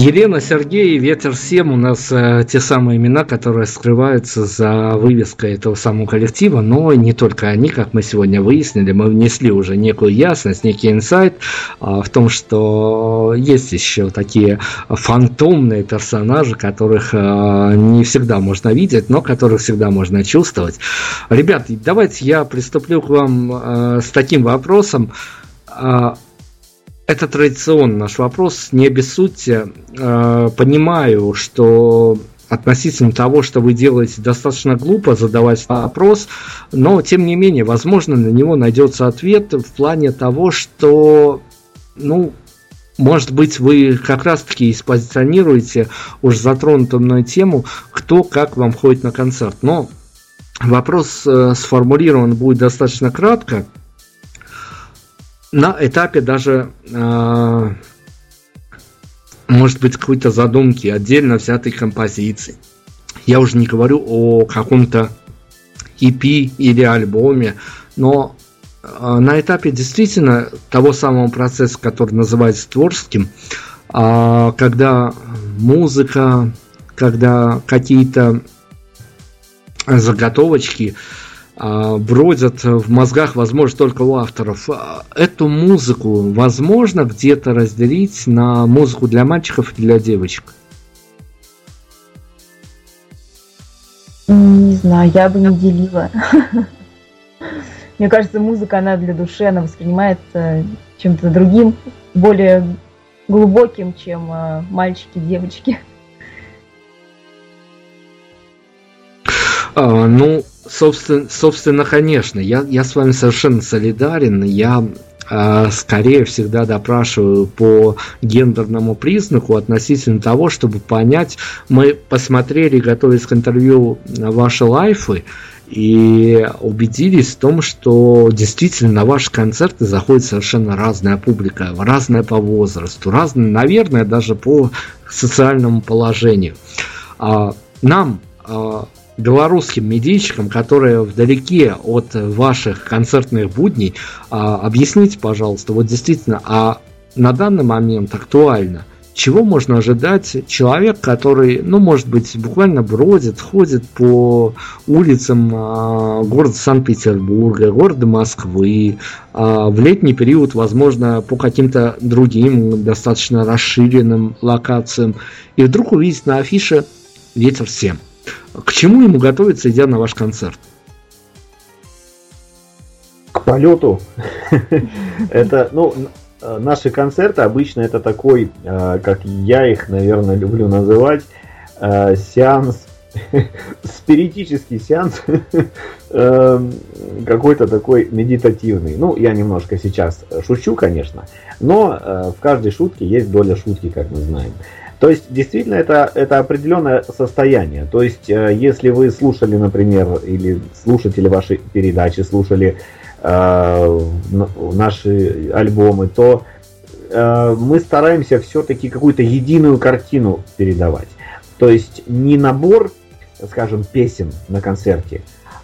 Speaker 2: Елена, Сергей, Ветер 7 у нас э, те самые имена, которые скрываются за вывеской этого самого коллектива, но не только они, как мы сегодня выяснили, мы внесли уже некую ясность, некий инсайт э, в том, что есть еще такие фантомные персонажи, которых э, не всегда можно видеть, но которых всегда можно чувствовать. Ребят, давайте я приступлю к вам э, с таким вопросом. Э, это традиционный наш вопрос, не обессудьте. Э, понимаю, что относительно того, что вы делаете, достаточно глупо задавать вопрос, но тем не менее, возможно, на него найдется ответ в плане того, что, ну, может быть, вы как раз-таки спозиционируете уж затронутую мной тему, кто как вам ходит на концерт. Но вопрос э, сформулирован будет достаточно кратко – на этапе даже э, может быть какой-то задумки отдельно взятой композиции. Я уже не говорю о каком-то EP или альбоме, но э, на этапе действительно того самого процесса, который называется творческим, э, когда музыка, когда какие-то заготовочки, а, бродят в мозгах, возможно, только у авторов. А, эту музыку возможно где-то разделить на музыку для мальчиков и для девочек?
Speaker 3: Не знаю, я бы не делила. (laughs) Мне кажется, музыка, она для души, она воспринимается чем-то другим, более глубоким, чем а, мальчики, девочки.
Speaker 2: А, ну, собственно, собственно, конечно, я, я с вами совершенно солидарен. Я э, скорее всегда допрашиваю по гендерному признаку относительно того, чтобы понять. Мы посмотрели, готовясь к интервью, ваши лайфы и убедились в том, что действительно на ваши концерты заходит совершенно разная публика, разная по возрасту, разная, наверное, даже по социальному положению. А, нам а, белорусским медийщикам, которые вдалеке от ваших концертных будней, а, объясните, пожалуйста, вот действительно, а на данный момент актуально, чего можно ожидать человек, который, ну, может быть, буквально бродит, ходит по улицам а, города Санкт-Петербурга, города Москвы, а, в летний период, возможно, по каким-то другим достаточно расширенным локациям, и вдруг увидит на афише «Ветер 7». К чему ему готовиться, идя на ваш концерт?
Speaker 4: К полету. (laughs) Это, ну, наши концерты обычно это такой, э, как я их, наверное, люблю называть, э, сеанс, (laughs) спиритический сеанс, (laughs) э, какой-то такой медитативный. Ну, я немножко сейчас шучу, конечно, но в каждой шутке есть доля шутки, как мы знаем. То есть, действительно, это, это определенное состояние. То есть, э, если вы слушали, например, или слушатели вашей передачи слушали э, наши альбомы, то э, мы стараемся все-таки какую-то единую картину передавать. То есть, не набор, скажем, песен на концерте,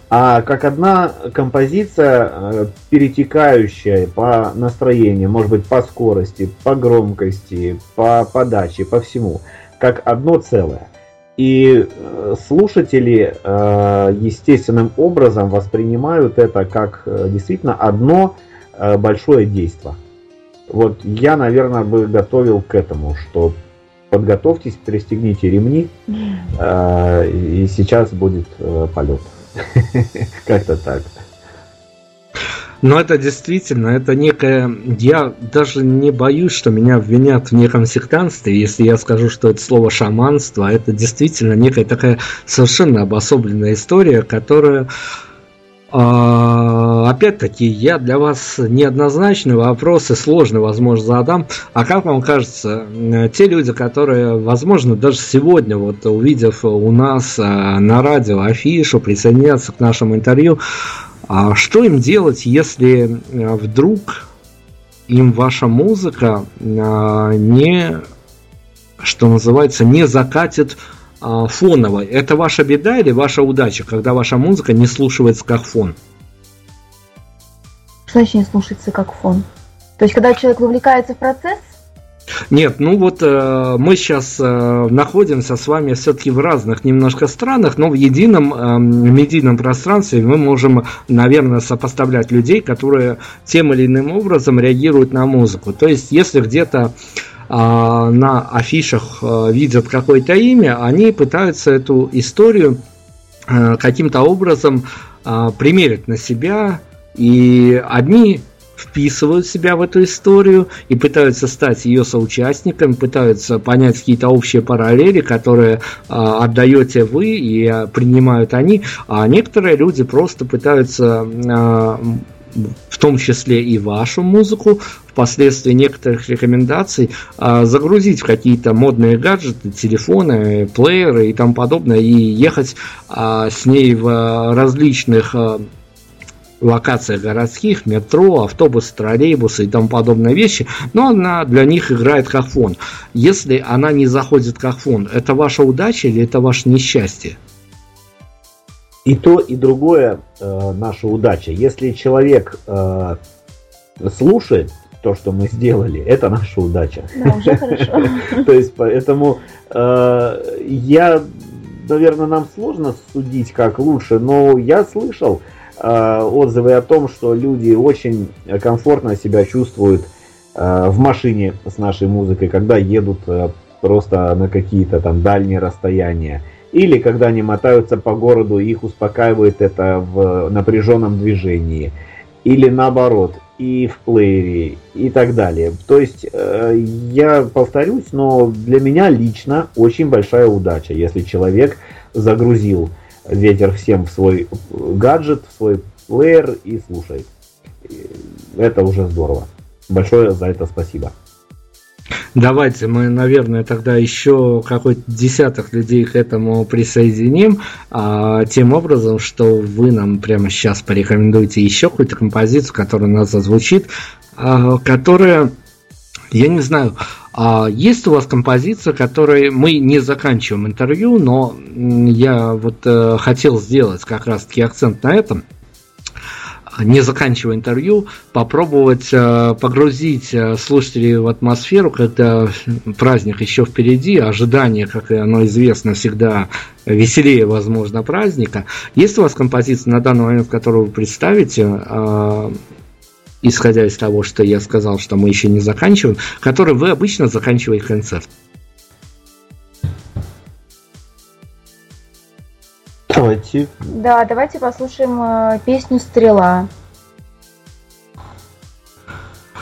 Speaker 4: а как одна композиция, э, перетекающая по настроению, может быть, по скорости, по громкости, по подаче, по всему, как одно целое. И э, слушатели э, естественным образом воспринимают это как действительно одно большое действие. Вот я, наверное, бы готовил к этому, что подготовьтесь, пристегните ремни, и сейчас будет полет. (laughs) Как-то так.
Speaker 2: Но это действительно, это некое... Я даже не боюсь, что меня обвинят в неком сектанстве, если я скажу, что это слово шаманство. Это действительно некая такая совершенно обособленная история, которая опять-таки, я для вас неоднозначный вопрос и сложный, возможно, задам. А как вам кажется, те люди, которые, возможно, даже сегодня, вот увидев у нас а, на радио афишу, присоединятся к нашему интервью, а что им делать, если вдруг им ваша музыка не, что называется, не закатит а, фоновой. Это ваша беда или ваша удача, когда ваша музыка не слушается как фон?
Speaker 3: Что значит не слушается как фон? То есть, когда человек вовлекается в процесс?
Speaker 2: Нет, ну вот э, мы сейчас э, находимся с вами все-таки в разных немножко странах, но в едином э, медийном пространстве мы можем, наверное, сопоставлять людей, которые тем или иным образом реагируют на музыку. То есть, если где-то э, на афишах э, видят какое-то имя, они пытаются эту историю э, каким-то образом э, примерить на себя, и одни вписывают себя в эту историю и пытаются стать ее соучастниками, пытаются понять какие-то общие параллели, которые а, отдаете вы и а, принимают они, а некоторые люди просто пытаются а, в том числе и вашу музыку, впоследствии некоторых рекомендаций а, загрузить в какие-то модные гаджеты, телефоны, плееры и тому подобное, и ехать а, с ней в различных а, локациях городских, метро, автобусы, троллейбусы и тому подобные вещи, но она для них играет как фон. Если она не заходит как фон, это ваша удача или это ваше несчастье?
Speaker 4: И то, и другое э, наша удача. Если человек э, слушает то, что мы сделали, это наша удача.
Speaker 3: Да, уже хорошо. (laughs)
Speaker 4: То есть, поэтому э, я, наверное, нам сложно судить, как лучше, но я слышал, Э, отзывы о том, что люди очень комфортно себя чувствуют э, в машине с нашей музыкой, когда едут просто на какие-то там дальние расстояния. Или когда они мотаются по городу, их успокаивает это в напряженном движении. Или наоборот, и в плеере, и так далее. То есть, я повторюсь, но для меня лично очень большая удача, если человек загрузил ветер всем в свой гаджет, в свой плеер и слушает. Это уже здорово. Большое за это спасибо.
Speaker 2: Давайте мы, наверное, тогда еще какой-то десяток людей к этому присоединим, а, тем образом, что вы нам прямо сейчас порекомендуете еще какую-то композицию, которая у нас зазвучит, а, которая, я не знаю, а есть у вас композиция, которой мы не заканчиваем интервью, но я вот э, хотел сделать как раз-таки акцент на этом не заканчивая интервью, попробовать э, погрузить э, слушателей в атмосферу, когда праздник еще впереди, ожидание, как и оно известно, всегда веселее, возможно, праздника. Есть у вас композиция на данный момент, которую вы представите, э, исходя из того, что я сказал, что мы еще не заканчиваем, который вы обычно заканчиваете концерт.
Speaker 3: Давайте. Да, давайте послушаем э, песню «Стрела».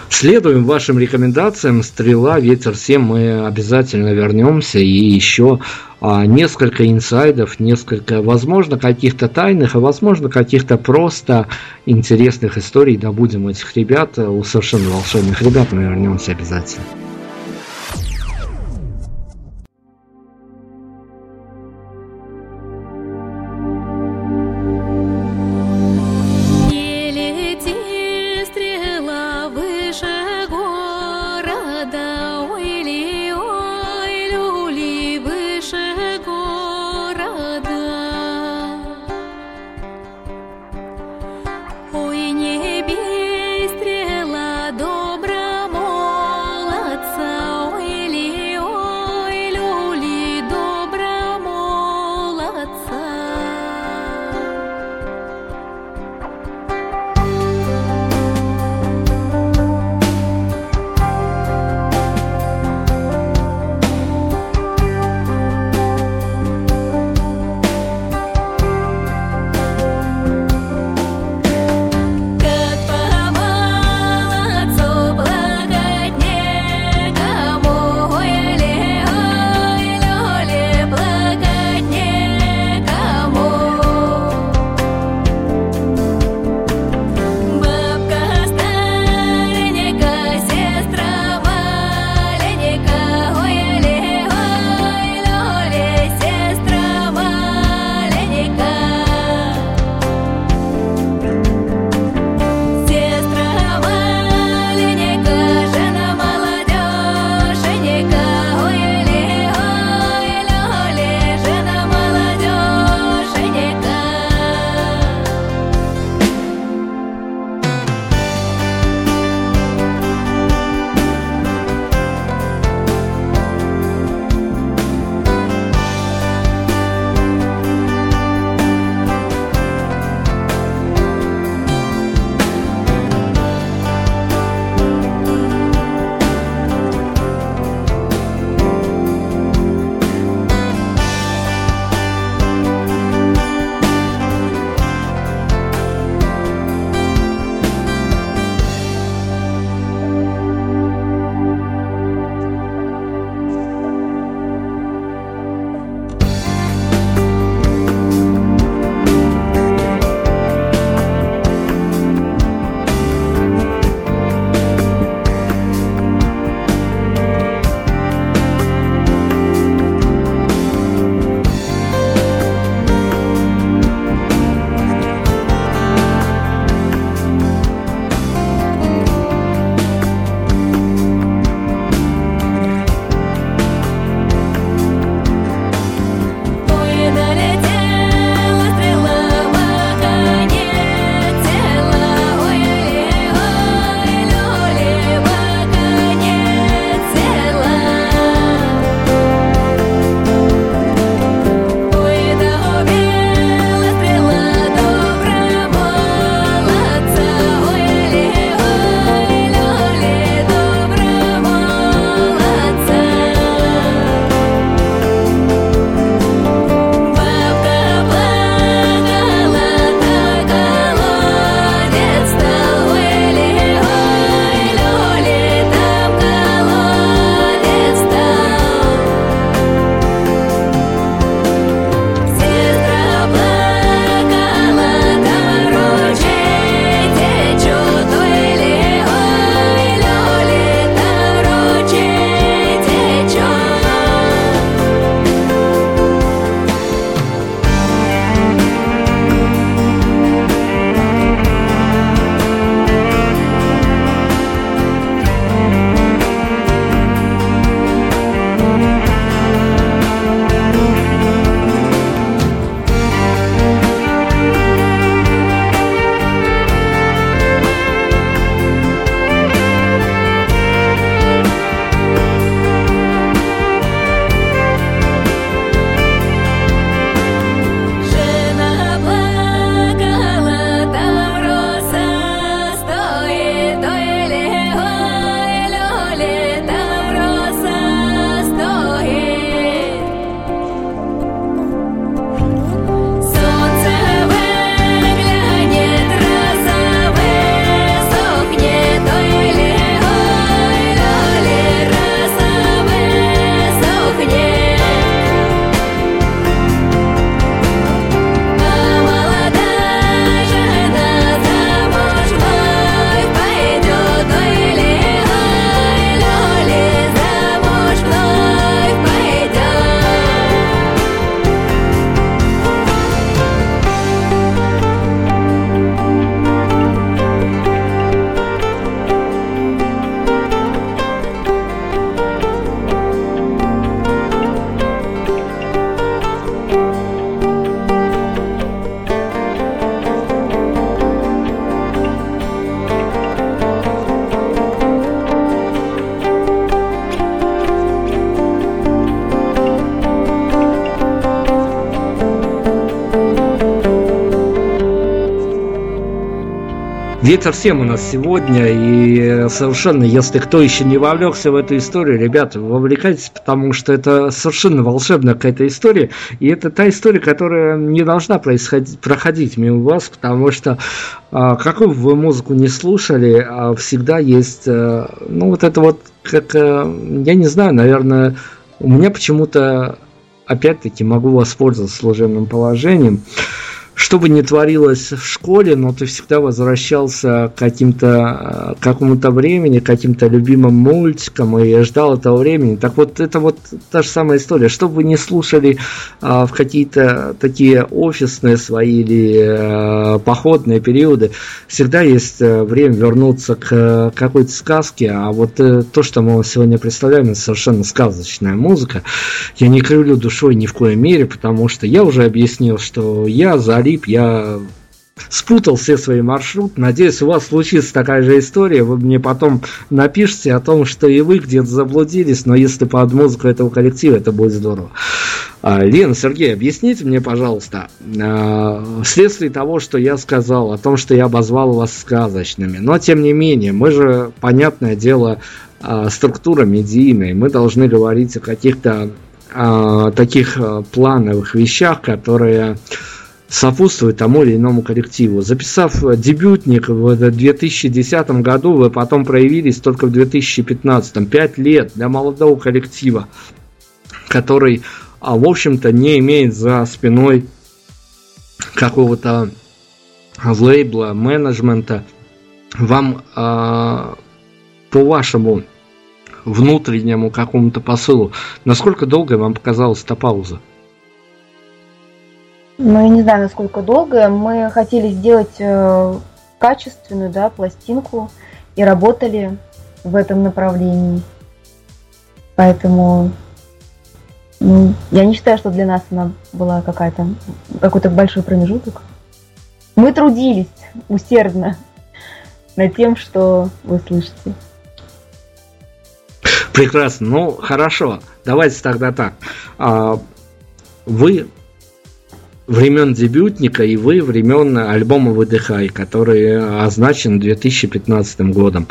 Speaker 2: Следуем вашим рекомендациям. Стрела, ветер 7 мы обязательно вернемся. И еще а, несколько инсайдов, несколько, возможно, каких-то тайных, а возможно, каких-то просто интересных историй добудем этих ребят. У совершенно волшебных ребят мы вернемся обязательно. Ветер всем у нас сегодня, и совершенно, если кто еще не вовлекся в эту историю, ребята, вовлекайтесь, потому что это совершенно волшебная какая-то история, и это та история, которая не должна происходить, проходить мимо вас, потому что а, какую бы вы музыку не слушали, а всегда есть, э, ну вот это вот, как, э, я не знаю, наверное, у меня почему-то, опять-таки, могу воспользоваться служебным положением, что бы ни творилось в школе, но ты всегда возвращался к каким-то, к какому-то времени, к каким-то любимым мультикам и ждал этого времени. Так вот, это вот та же самая история. Что бы ни слушали а, в какие-то такие офисные свои или а, походные периоды, всегда есть э, время вернуться к какой-то сказке, а вот то, что мы сегодня представляем, это совершенно сказочная музыка. Я не крылю душой ни в коей мере, потому что я уже объяснил, что я за залип, я спутал все свои маршруты. Надеюсь, у вас случится такая же история. Вы мне потом напишите о том, что и вы где-то заблудились, но если под музыку этого коллектива, это будет здорово. А, Лена, Сергей, объясните мне, пожалуйста, а, вследствие того, что я сказал, о том, что я обозвал вас сказочными, но тем не менее, мы же, понятное дело, а, структура медийная, мы должны говорить о каких-то таких плановых вещах, которые сопутствует тому или иному коллективу. Записав дебютник в 2010 году, вы потом проявились только в 2015. Пять лет для молодого коллектива, который, а, в общем-то, не имеет за спиной какого-то лейбла, менеджмента. Вам а, по вашему внутреннему какому-то посылу, насколько долго вам показалась эта пауза?
Speaker 3: Ну, я не знаю, насколько долго. Мы хотели сделать э, качественную, да, пластинку и работали в этом направлении. Поэтому ну, я не считаю, что для нас она была какая-то какой-то большой промежуток. Мы трудились усердно (laughs) над тем, что вы слышите.
Speaker 2: Прекрасно. Ну, хорошо. Давайте тогда так. А, вы времен дебютника и вы времен альбома «Выдыхай», который означен 2015 годом.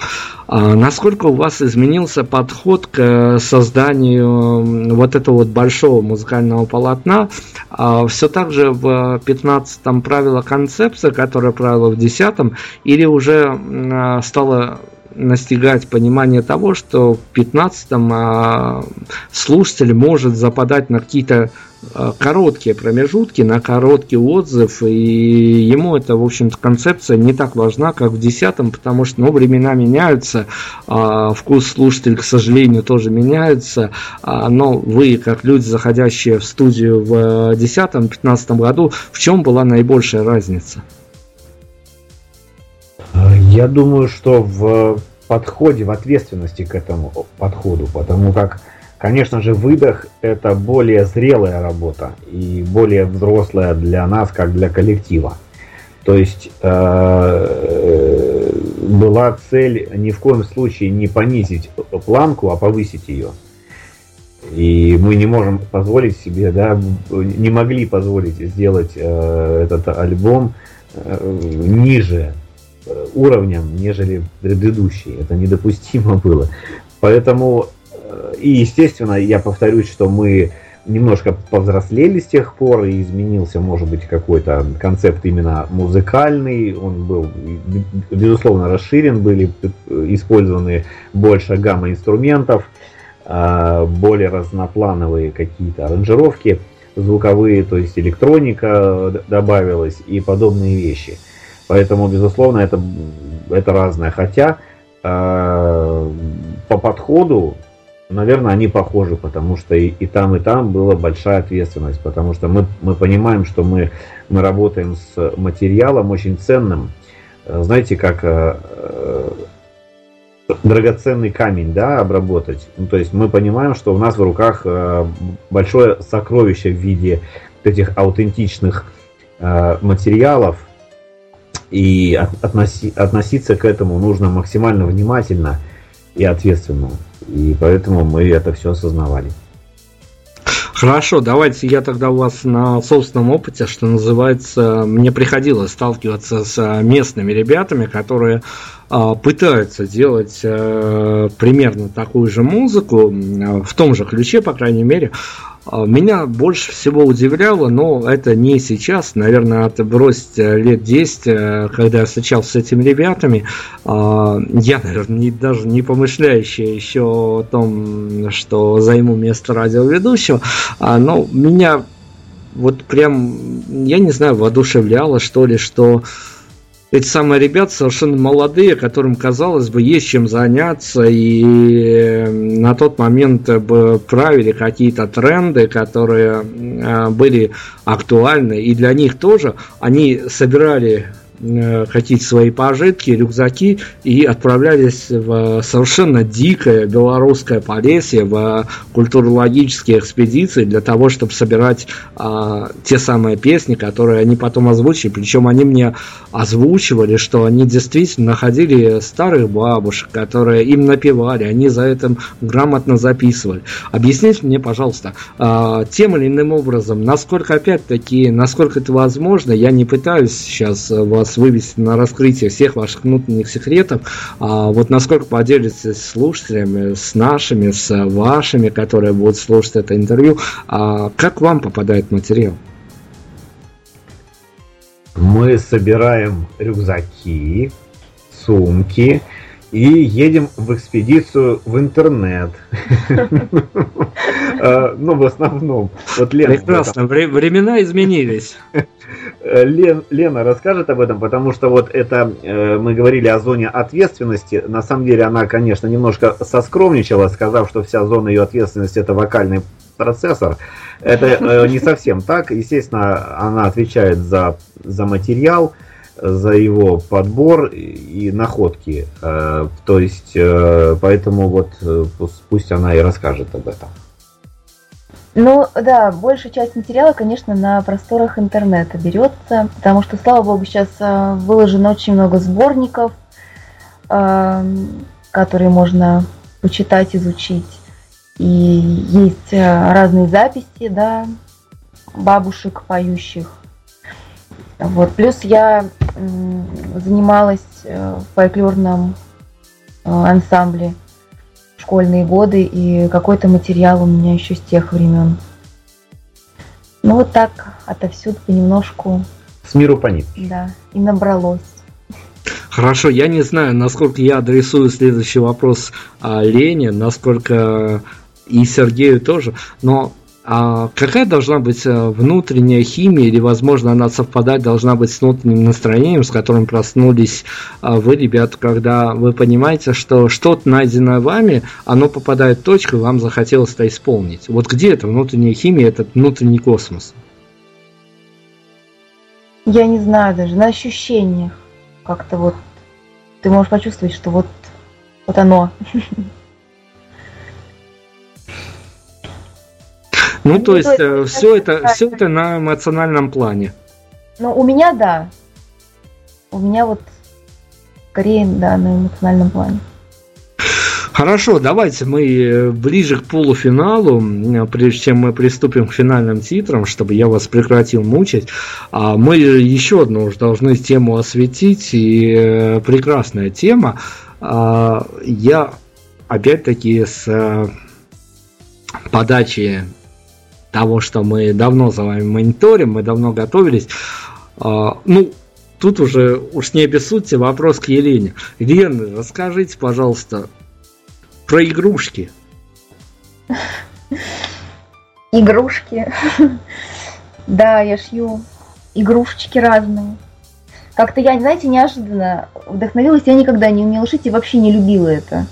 Speaker 2: А насколько у вас изменился подход к созданию вот этого вот большого музыкального полотна? А все так же в 15-м правила концепция, которая правила в 10-м, или уже а, стало настигать понимание того, что в 15-м а, слушатель может западать на какие-то а, короткие промежутки, на короткий отзыв, и ему эта, в общем-то, концепция не так важна, как в 10-м, потому что, ну, времена меняются, а, вкус слушателя, к сожалению, тоже меняется, но вы, как люди, заходящие в студию в 10-15 году, в чем была наибольшая разница?
Speaker 4: Я думаю, что в подходе, в ответственности к этому подходу, потому как, конечно же, выдох это более зрелая работа и более взрослая для нас, как для коллектива. То есть э, была цель ни в коем случае не понизить планку, а повысить ее. И мы не можем позволить себе, да, не могли позволить сделать э, этот альбом э, ниже Э, уровнем, нежели предыдущий. Это недопустимо (laughs) было. Поэтому, э, и естественно, я повторюсь, что мы немножко повзрослели с тех пор, и изменился, может быть, какой-то концепт именно музыкальный. Он был, безусловно, расширен, были использованы больше гамма инструментов, э, более разноплановые какие-то аранжировки звуковые, то есть электроника добавилась и подобные вещи. Поэтому, безусловно, это, это разное. Хотя э, по подходу, наверное, они похожи, потому что и, и там, и там была большая ответственность. Потому что мы, мы понимаем, что мы, мы работаем с материалом очень ценным. Э, знаете, как э, э, драгоценный камень да, обработать. Ну, то есть мы понимаем, что у нас в руках э, большое сокровище в виде этих аутентичных э, материалов, и относи, относиться к этому нужно максимально внимательно и ответственно. И поэтому мы это все осознавали.
Speaker 2: Хорошо, давайте я тогда у вас на собственном опыте, что называется, мне приходилось сталкиваться с местными ребятами, которые а, пытаются делать а, примерно такую же музыку, в том же ключе, по крайней мере, а, меня больше всего удивляло, но это не сейчас, наверное, это бросить э, лет 10, э, когда я встречался с этими ребятами, а, я, наверное, не, даже не помышляющий еще о том, что займу место радиоведущего, а, но меня вот прям, я не знаю, воодушевляло, что ли, что эти самые ребята совершенно молодые, которым, казалось бы, есть чем заняться, и э, на тот момент бы правили какие-то тренды, которые э, были актуальны, и для них тоже. Они собирали Э, какие-то свои пожитки, рюкзаки и отправлялись в совершенно дикое белорусское полесье, в культурологические экспедиции для того, чтобы собирать а, те самые песни, которые они потом озвучили. Причем они мне озвучивали, что они действительно находили старых бабушек, которые им напевали, они за этим грамотно записывали. Объясните мне, пожалуйста, а, тем или иным образом, насколько опять-таки, насколько это возможно, я не пытаюсь сейчас вас вас вывести на раскрытие всех ваших внутренних секретов. А вот насколько поделитесь с слушателями, с нашими, с вашими, которые будут слушать это интервью, а как вам попадает материал?
Speaker 4: Мы собираем рюкзаки, сумки, и едем в экспедицию в интернет. (laughs) Э, ну, в основном.
Speaker 2: Вот Лена Прекрасно, времена изменились.
Speaker 4: Лен, Лена расскажет об этом, потому что вот это э, мы говорили о зоне ответственности. На самом деле она, конечно, немножко соскромничала, сказав, что вся зона ее ответственности это вокальный процессор. Это э, не совсем так. Естественно, она отвечает за, за материал, за его подбор и находки. Э, то есть, э, поэтому вот э, пусть она и расскажет об этом.
Speaker 3: Ну да, большая часть материала, конечно, на просторах интернета берется, потому что, слава богу, сейчас выложено очень много сборников, которые можно почитать, изучить. И есть разные записи, да, бабушек поющих. Вот. Плюс я занималась э, в фольклорном э, ансамбле школьные годы, и какой-то материал у меня еще с тех времен. Ну вот так отовсюду понемножку.
Speaker 4: С миру по
Speaker 3: Да, и набралось.
Speaker 2: Хорошо, я не знаю, насколько я адресую следующий вопрос а, Лене, насколько и Сергею тоже, но а какая должна быть э, внутренняя химия, или, возможно, она совпадать должна быть с внутренним настроением, с которым проснулись а, вы, ребят, когда вы понимаете, что что-то найденное вами, оно попадает в точку, и вам захотелось это исполнить. Вот где эта внутренняя химия, этот внутренний космос?
Speaker 3: Я не знаю даже, на ощущениях. Как-то вот ты можешь почувствовать, что вот, вот оно. (laughs)
Speaker 2: Ну, то есть, э, все это, все это на эмоциональном плане.
Speaker 3: Ну, у меня да. У меня вот скорее, да, на эмоциональном плане.
Speaker 2: Хорошо, давайте мы э, ближе к полуфиналу, э, прежде чем мы приступим к финальным титрам, чтобы я вас прекратил мучить, а мы еще одну уже должны тему осветить, и прекрасная тема. А, я опять-таки с подачи того, что мы давно за вами мониторим, мы давно готовились. А, ну, тут уже уж не обессудьте, вопрос к Елене. Елена, расскажите, пожалуйста, про игрушки.
Speaker 3: Игрушки. Да, я шью игрушечки разные. Как-то я, знаете, неожиданно вдохновилась. Я никогда не умела шить и вообще не любила это.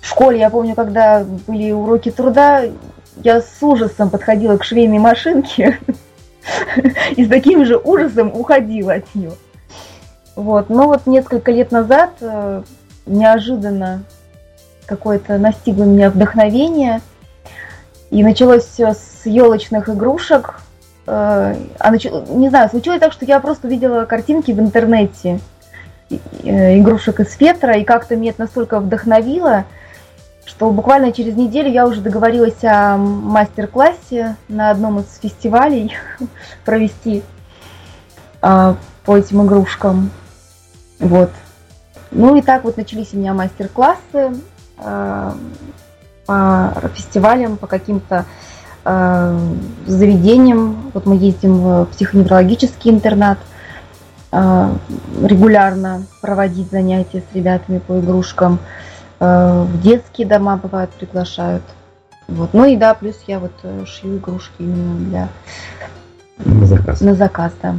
Speaker 3: В школе, я помню, когда были уроки труда, я с ужасом подходила к швейной машинке (laughs) и с таким же ужасом уходила от нее. Вот. Но вот несколько лет назад э, неожиданно какое-то настигло меня вдохновение. И началось все с елочных игрушек. Э, а нач... Не знаю, случилось так, что я просто видела картинки в интернете э, игрушек из фетра, и как-то меня это настолько вдохновило, что буквально через неделю я уже договорилась о мастер-классе на одном из фестивалей (laughs) провести а, по этим игрушкам. Вот. Ну и так вот начались у меня мастер-классы а, по фестивалям, по каким-то а, заведениям. Вот мы ездим в психоневрологический интернат а, регулярно проводить занятия с ребятами по игрушкам. А, в детские дома бывают приглашают. Вот. Ну и да, плюс я вот э, шью игрушки именно для
Speaker 4: на заказ.
Speaker 3: На заказ, да.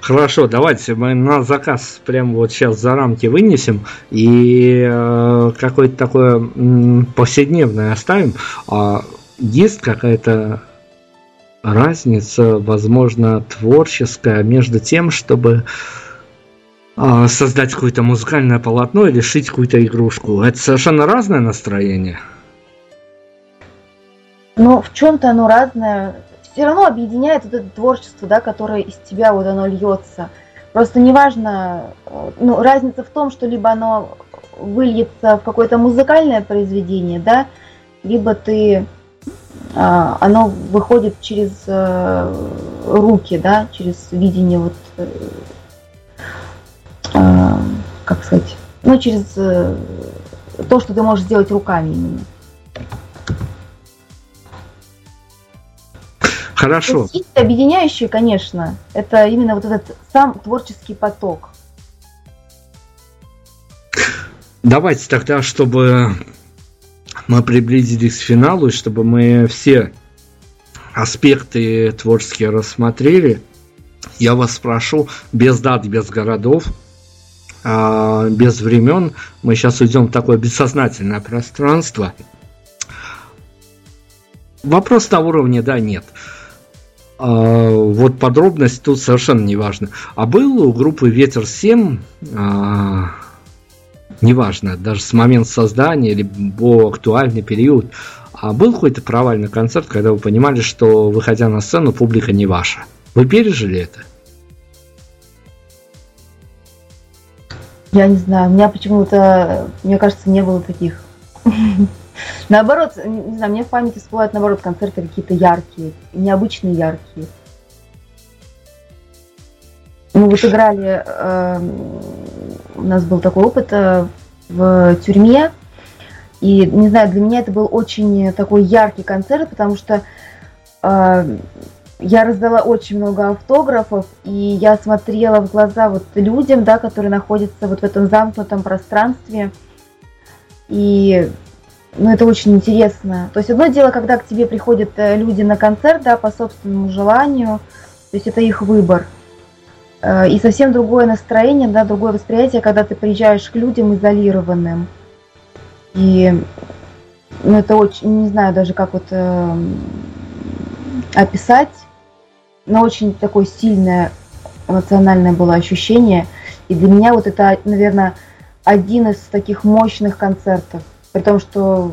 Speaker 2: Хорошо, давайте мы на заказ прямо вот сейчас за рамки вынесем и э, какое-то такое м, повседневное оставим. А есть какая-то разница, возможно, творческая между тем, чтобы э, создать какое-то музыкальное полотно или шить какую-то игрушку? Это совершенно разное настроение.
Speaker 3: Ну, в чем-то оно разное все равно объединяет вот это творчество, да, которое из тебя вот оно льется. Просто неважно, э, ну, разница в том, что либо оно выльется в какое-то музыкальное произведение, да, либо ты а, оно выходит через а, руки, да, через видение вот а, как сказать, ну через то, что ты можешь сделать руками именно.
Speaker 2: Хорошо.
Speaker 3: Есть объединяющие, конечно, это именно вот этот сам творческий поток.
Speaker 2: Давайте тогда, чтобы мы приблизились к финалу, и чтобы мы все аспекты творческие рассмотрели, я вас спрошу, без дат, без городов, без времен, мы сейчас уйдем в такое бессознательное пространство. Вопрос на уровне да, нет. А, вот подробность тут совершенно не важно. А был у группы Ветер 7, а, неважно, даже с момента создания или по актуальный период, а был какой-то провальный концерт, когда вы понимали, что выходя на сцену, публика не ваша. Вы пережили это?
Speaker 3: Я не знаю, у меня почему-то, мне кажется, не было таких. (laughs) Наоборот, не знаю, мне в памяти всплывают, наоборот, концерты какие-то яркие, необычные яркие. Мы вот играли, э, у нас был такой опыт э, в тюрьме, и, не знаю, для меня это был очень такой яркий концерт, потому что э, я раздала очень много автографов, и я смотрела в глаза вот людям, да, которые находятся вот в этом замкнутом пространстве, и ну, это очень интересно. То есть одно дело, когда к тебе приходят э, люди на концерт, да, по собственному желанию, то есть это их выбор. Э, и совсем другое настроение, да, другое восприятие, когда ты приезжаешь к людям изолированным. И ну, это очень, не знаю даже как вот э, описать, но очень такое сильное эмоциональное было ощущение. И для меня вот это, наверное, один из таких мощных концертов. При том, что,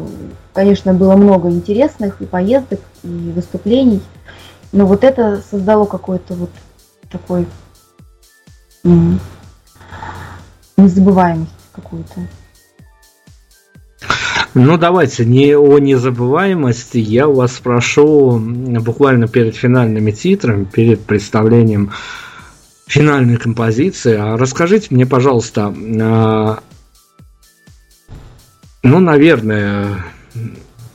Speaker 3: конечно, было много интересных и поездок, и выступлений. Но вот это создало какой-то вот такой незабываемость какую-то.
Speaker 2: Ну, давайте не о незабываемости. Я у вас спрошу буквально перед финальными титрами, перед представлением финальной композиции. А расскажите мне, пожалуйста, а, ну, наверное,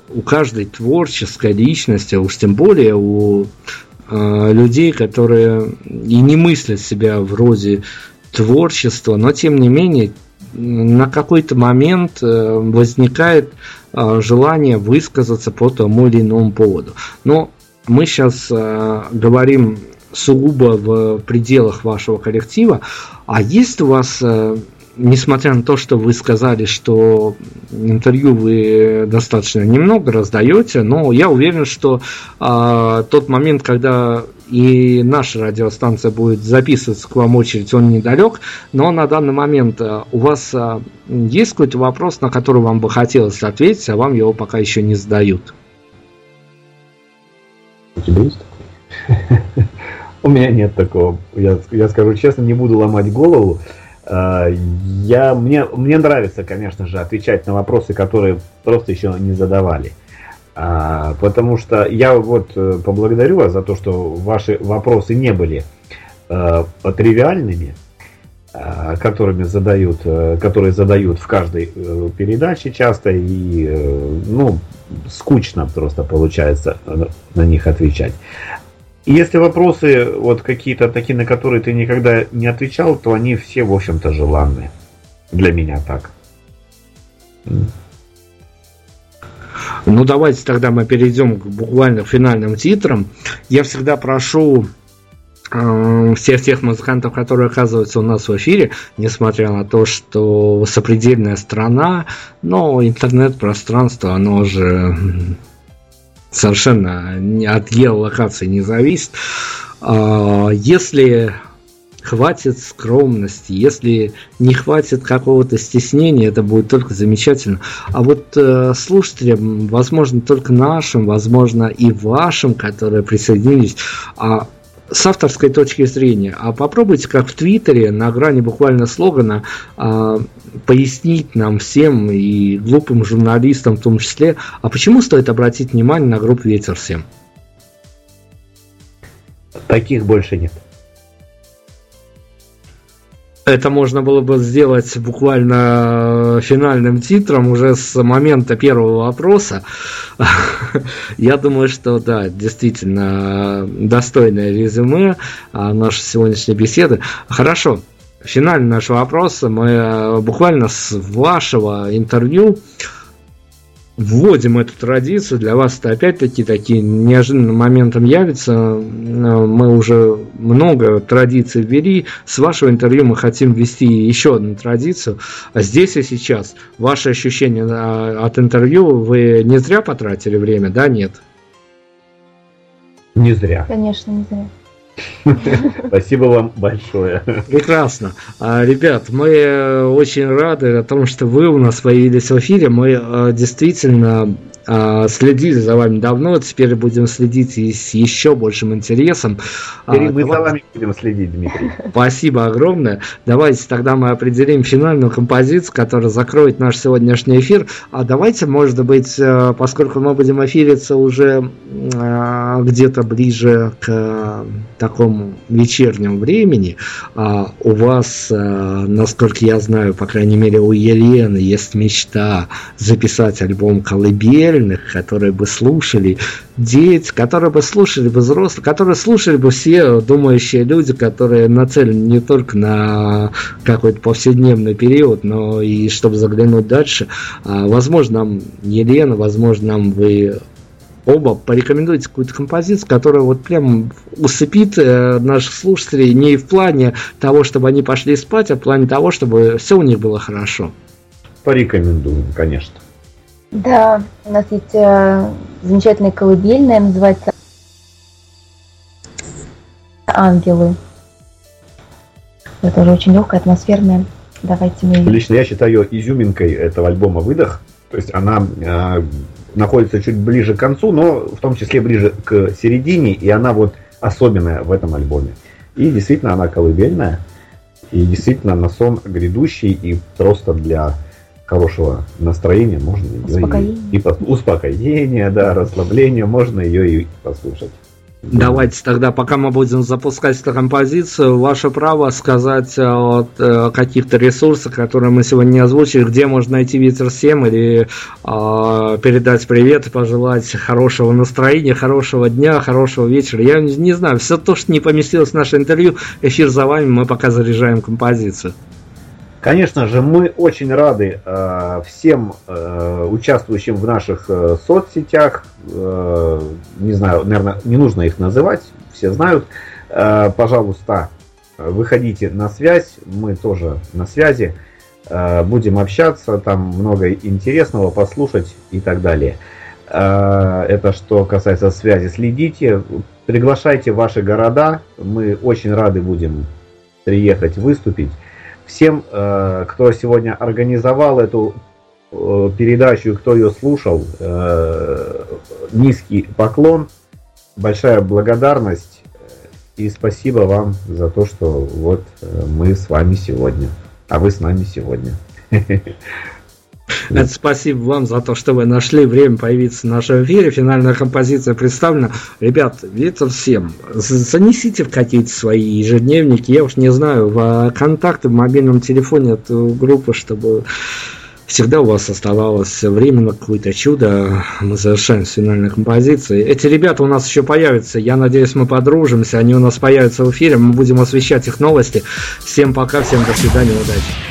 Speaker 2: у каждой творческой личности, уж тем более у э, людей, которые и не мыслят себя вроде творчества, но тем не менее на какой-то момент э, возникает э, желание высказаться по тому или иному поводу. Но мы сейчас э, говорим сугубо в пределах вашего коллектива. А есть у вас несмотря на то, что вы сказали, что интервью вы достаточно немного раздаете, но я уверен, что а, тот момент, когда и наша радиостанция будет записываться к вам очередь, он недалек, но на данный момент а, у вас а, есть какой-то вопрос, на который вам бы хотелось ответить, а вам его пока еще не задают?
Speaker 4: У тебя есть такой? (laughs) У меня нет такого. Я, я скажу честно, не буду ломать голову. Я, мне, мне нравится, конечно же, отвечать на вопросы, которые просто еще не задавали. Потому что я вот поблагодарю вас за то, что ваши вопросы не были тривиальными, Э, которыми задают, э, которые задают в каждой э, передаче часто и ну скучно просто получается на них отвечать. И если вопросы вот какие-то такие, на которые ты никогда не отвечал, то они все, в общем-то, желанны. Для меня так.
Speaker 2: Ну, давайте тогда мы перейдем к буквально финальным титрам. Я всегда прошу Э, всех тех музыкантов, которые оказываются у нас в эфире, несмотря на то, что сопредельная страна, но интернет-пространство, оно же совершенно от геолокации не зависит. А, если хватит скромности, если не хватит какого-то стеснения, это будет только замечательно. А вот э, слушателям, возможно, только нашим, возможно, и вашим, которые присоединились, а с авторской точки зрения, а попробуйте, как в Твиттере, на грани буквально слогана, а, пояснить нам всем и глупым журналистам в том числе, а почему стоит обратить внимание на группу Ветер 7?
Speaker 4: Таких больше нет.
Speaker 2: Это можно было бы сделать буквально финальным титром уже с момента первого вопроса. (laughs) Я думаю, что да, действительно достойное резюме а, нашей сегодняшней беседы. Хорошо, финальный наш вопрос. Мы буквально с вашего интервью вводим эту традицию. Для вас это опять-таки таким неожиданным моментом явится. Мы уже много традиций ввели. С вашего интервью мы хотим ввести еще одну традицию. А здесь и сейчас. Ваши ощущения от интервью вы не зря потратили время, да, нет?
Speaker 4: Не зря.
Speaker 3: Конечно, не зря.
Speaker 4: Спасибо вам большое.
Speaker 2: Прекрасно. А, ребят, мы э, очень рады о том, что вы у нас появились в эфире. Мы э, действительно следили за вами давно, теперь будем следить и с еще большим интересом.
Speaker 4: Теперь а, мы давай... за вами будем следить, Дмитрий.
Speaker 2: Спасибо огромное. Давайте тогда мы определим финальную композицию, которая закроет наш сегодняшний эфир. А давайте, может быть, э, поскольку мы будем эфириться уже а, где-то ближе к такому вечернему времени, у вас, насколько я знаю, по крайней мере, у Елены есть мечта записать альбом «Колыбель», правильных, которые бы слушали дети, которые бы слушали бы взрослые, которые слушали бы все думающие люди, которые нацелены не только на какой-то повседневный период, но и чтобы заглянуть дальше. А, возможно, нам Елена, возможно, нам вы оба порекомендуйте какую-то композицию, которая вот прям усыпит э, наших слушателей не в плане того, чтобы они пошли спать, а в плане того, чтобы все у них было хорошо.
Speaker 4: Порекомендуем, конечно.
Speaker 3: Да, у нас есть э, замечательная колыбельная, называется «Ангелы». Это тоже очень легкая, атмосферная. Давайте мы...
Speaker 4: Лично я считаю изюминкой этого альбома «Выдох». То есть она э, находится чуть ближе к концу, но в том числе ближе к середине, и она вот особенная в этом альбоме. И действительно она колыбельная, и действительно на сон грядущий, и просто для хорошего настроения можно ее и, и успокоения, да, расслабления, можно ее и послушать.
Speaker 2: Давайте тогда, пока мы будем запускать эту композицию, ваше право сказать о, о каких-то ресурсах, которые мы сегодня не озвучили, где можно найти Ветер 7 или э, передать привет и пожелать хорошего настроения, хорошего дня, хорошего вечера. Я не, не знаю, все то, что не поместилось в наше интервью, эфир за вами, мы пока заряжаем композицию.
Speaker 4: Конечно же, мы очень рады э, всем э, участвующим в наших э, соцсетях. Не знаю, наверное, не нужно их называть, все знают. Пожалуйста, выходите на связь, мы тоже на связи. Будем общаться, там много интересного послушать и так далее. Это что касается связи. Следите, приглашайте ваши города. Мы очень рады будем приехать выступить. Всем, э, кто сегодня организовал эту э, передачу, кто ее слушал, э, низкий поклон, большая благодарность и спасибо вам за то, что вот мы с вами сегодня. а вы с нами сегодня. (laughs)
Speaker 1: Это спасибо вам за то, что вы нашли время появиться в нашем эфире. Финальная композиция представлена. Ребят, это всем. Занесите в какие-то свои ежедневники. Я уж не знаю, в контакты в мобильном телефоне эту группы, чтобы всегда у вас оставалось время на какое-то чудо. Мы завершаем с финальной композицией. Эти ребята у нас еще появятся. Я надеюсь, мы подружимся. Они у нас появятся в эфире. Мы будем освещать их новости. Всем пока, всем до свидания, удачи.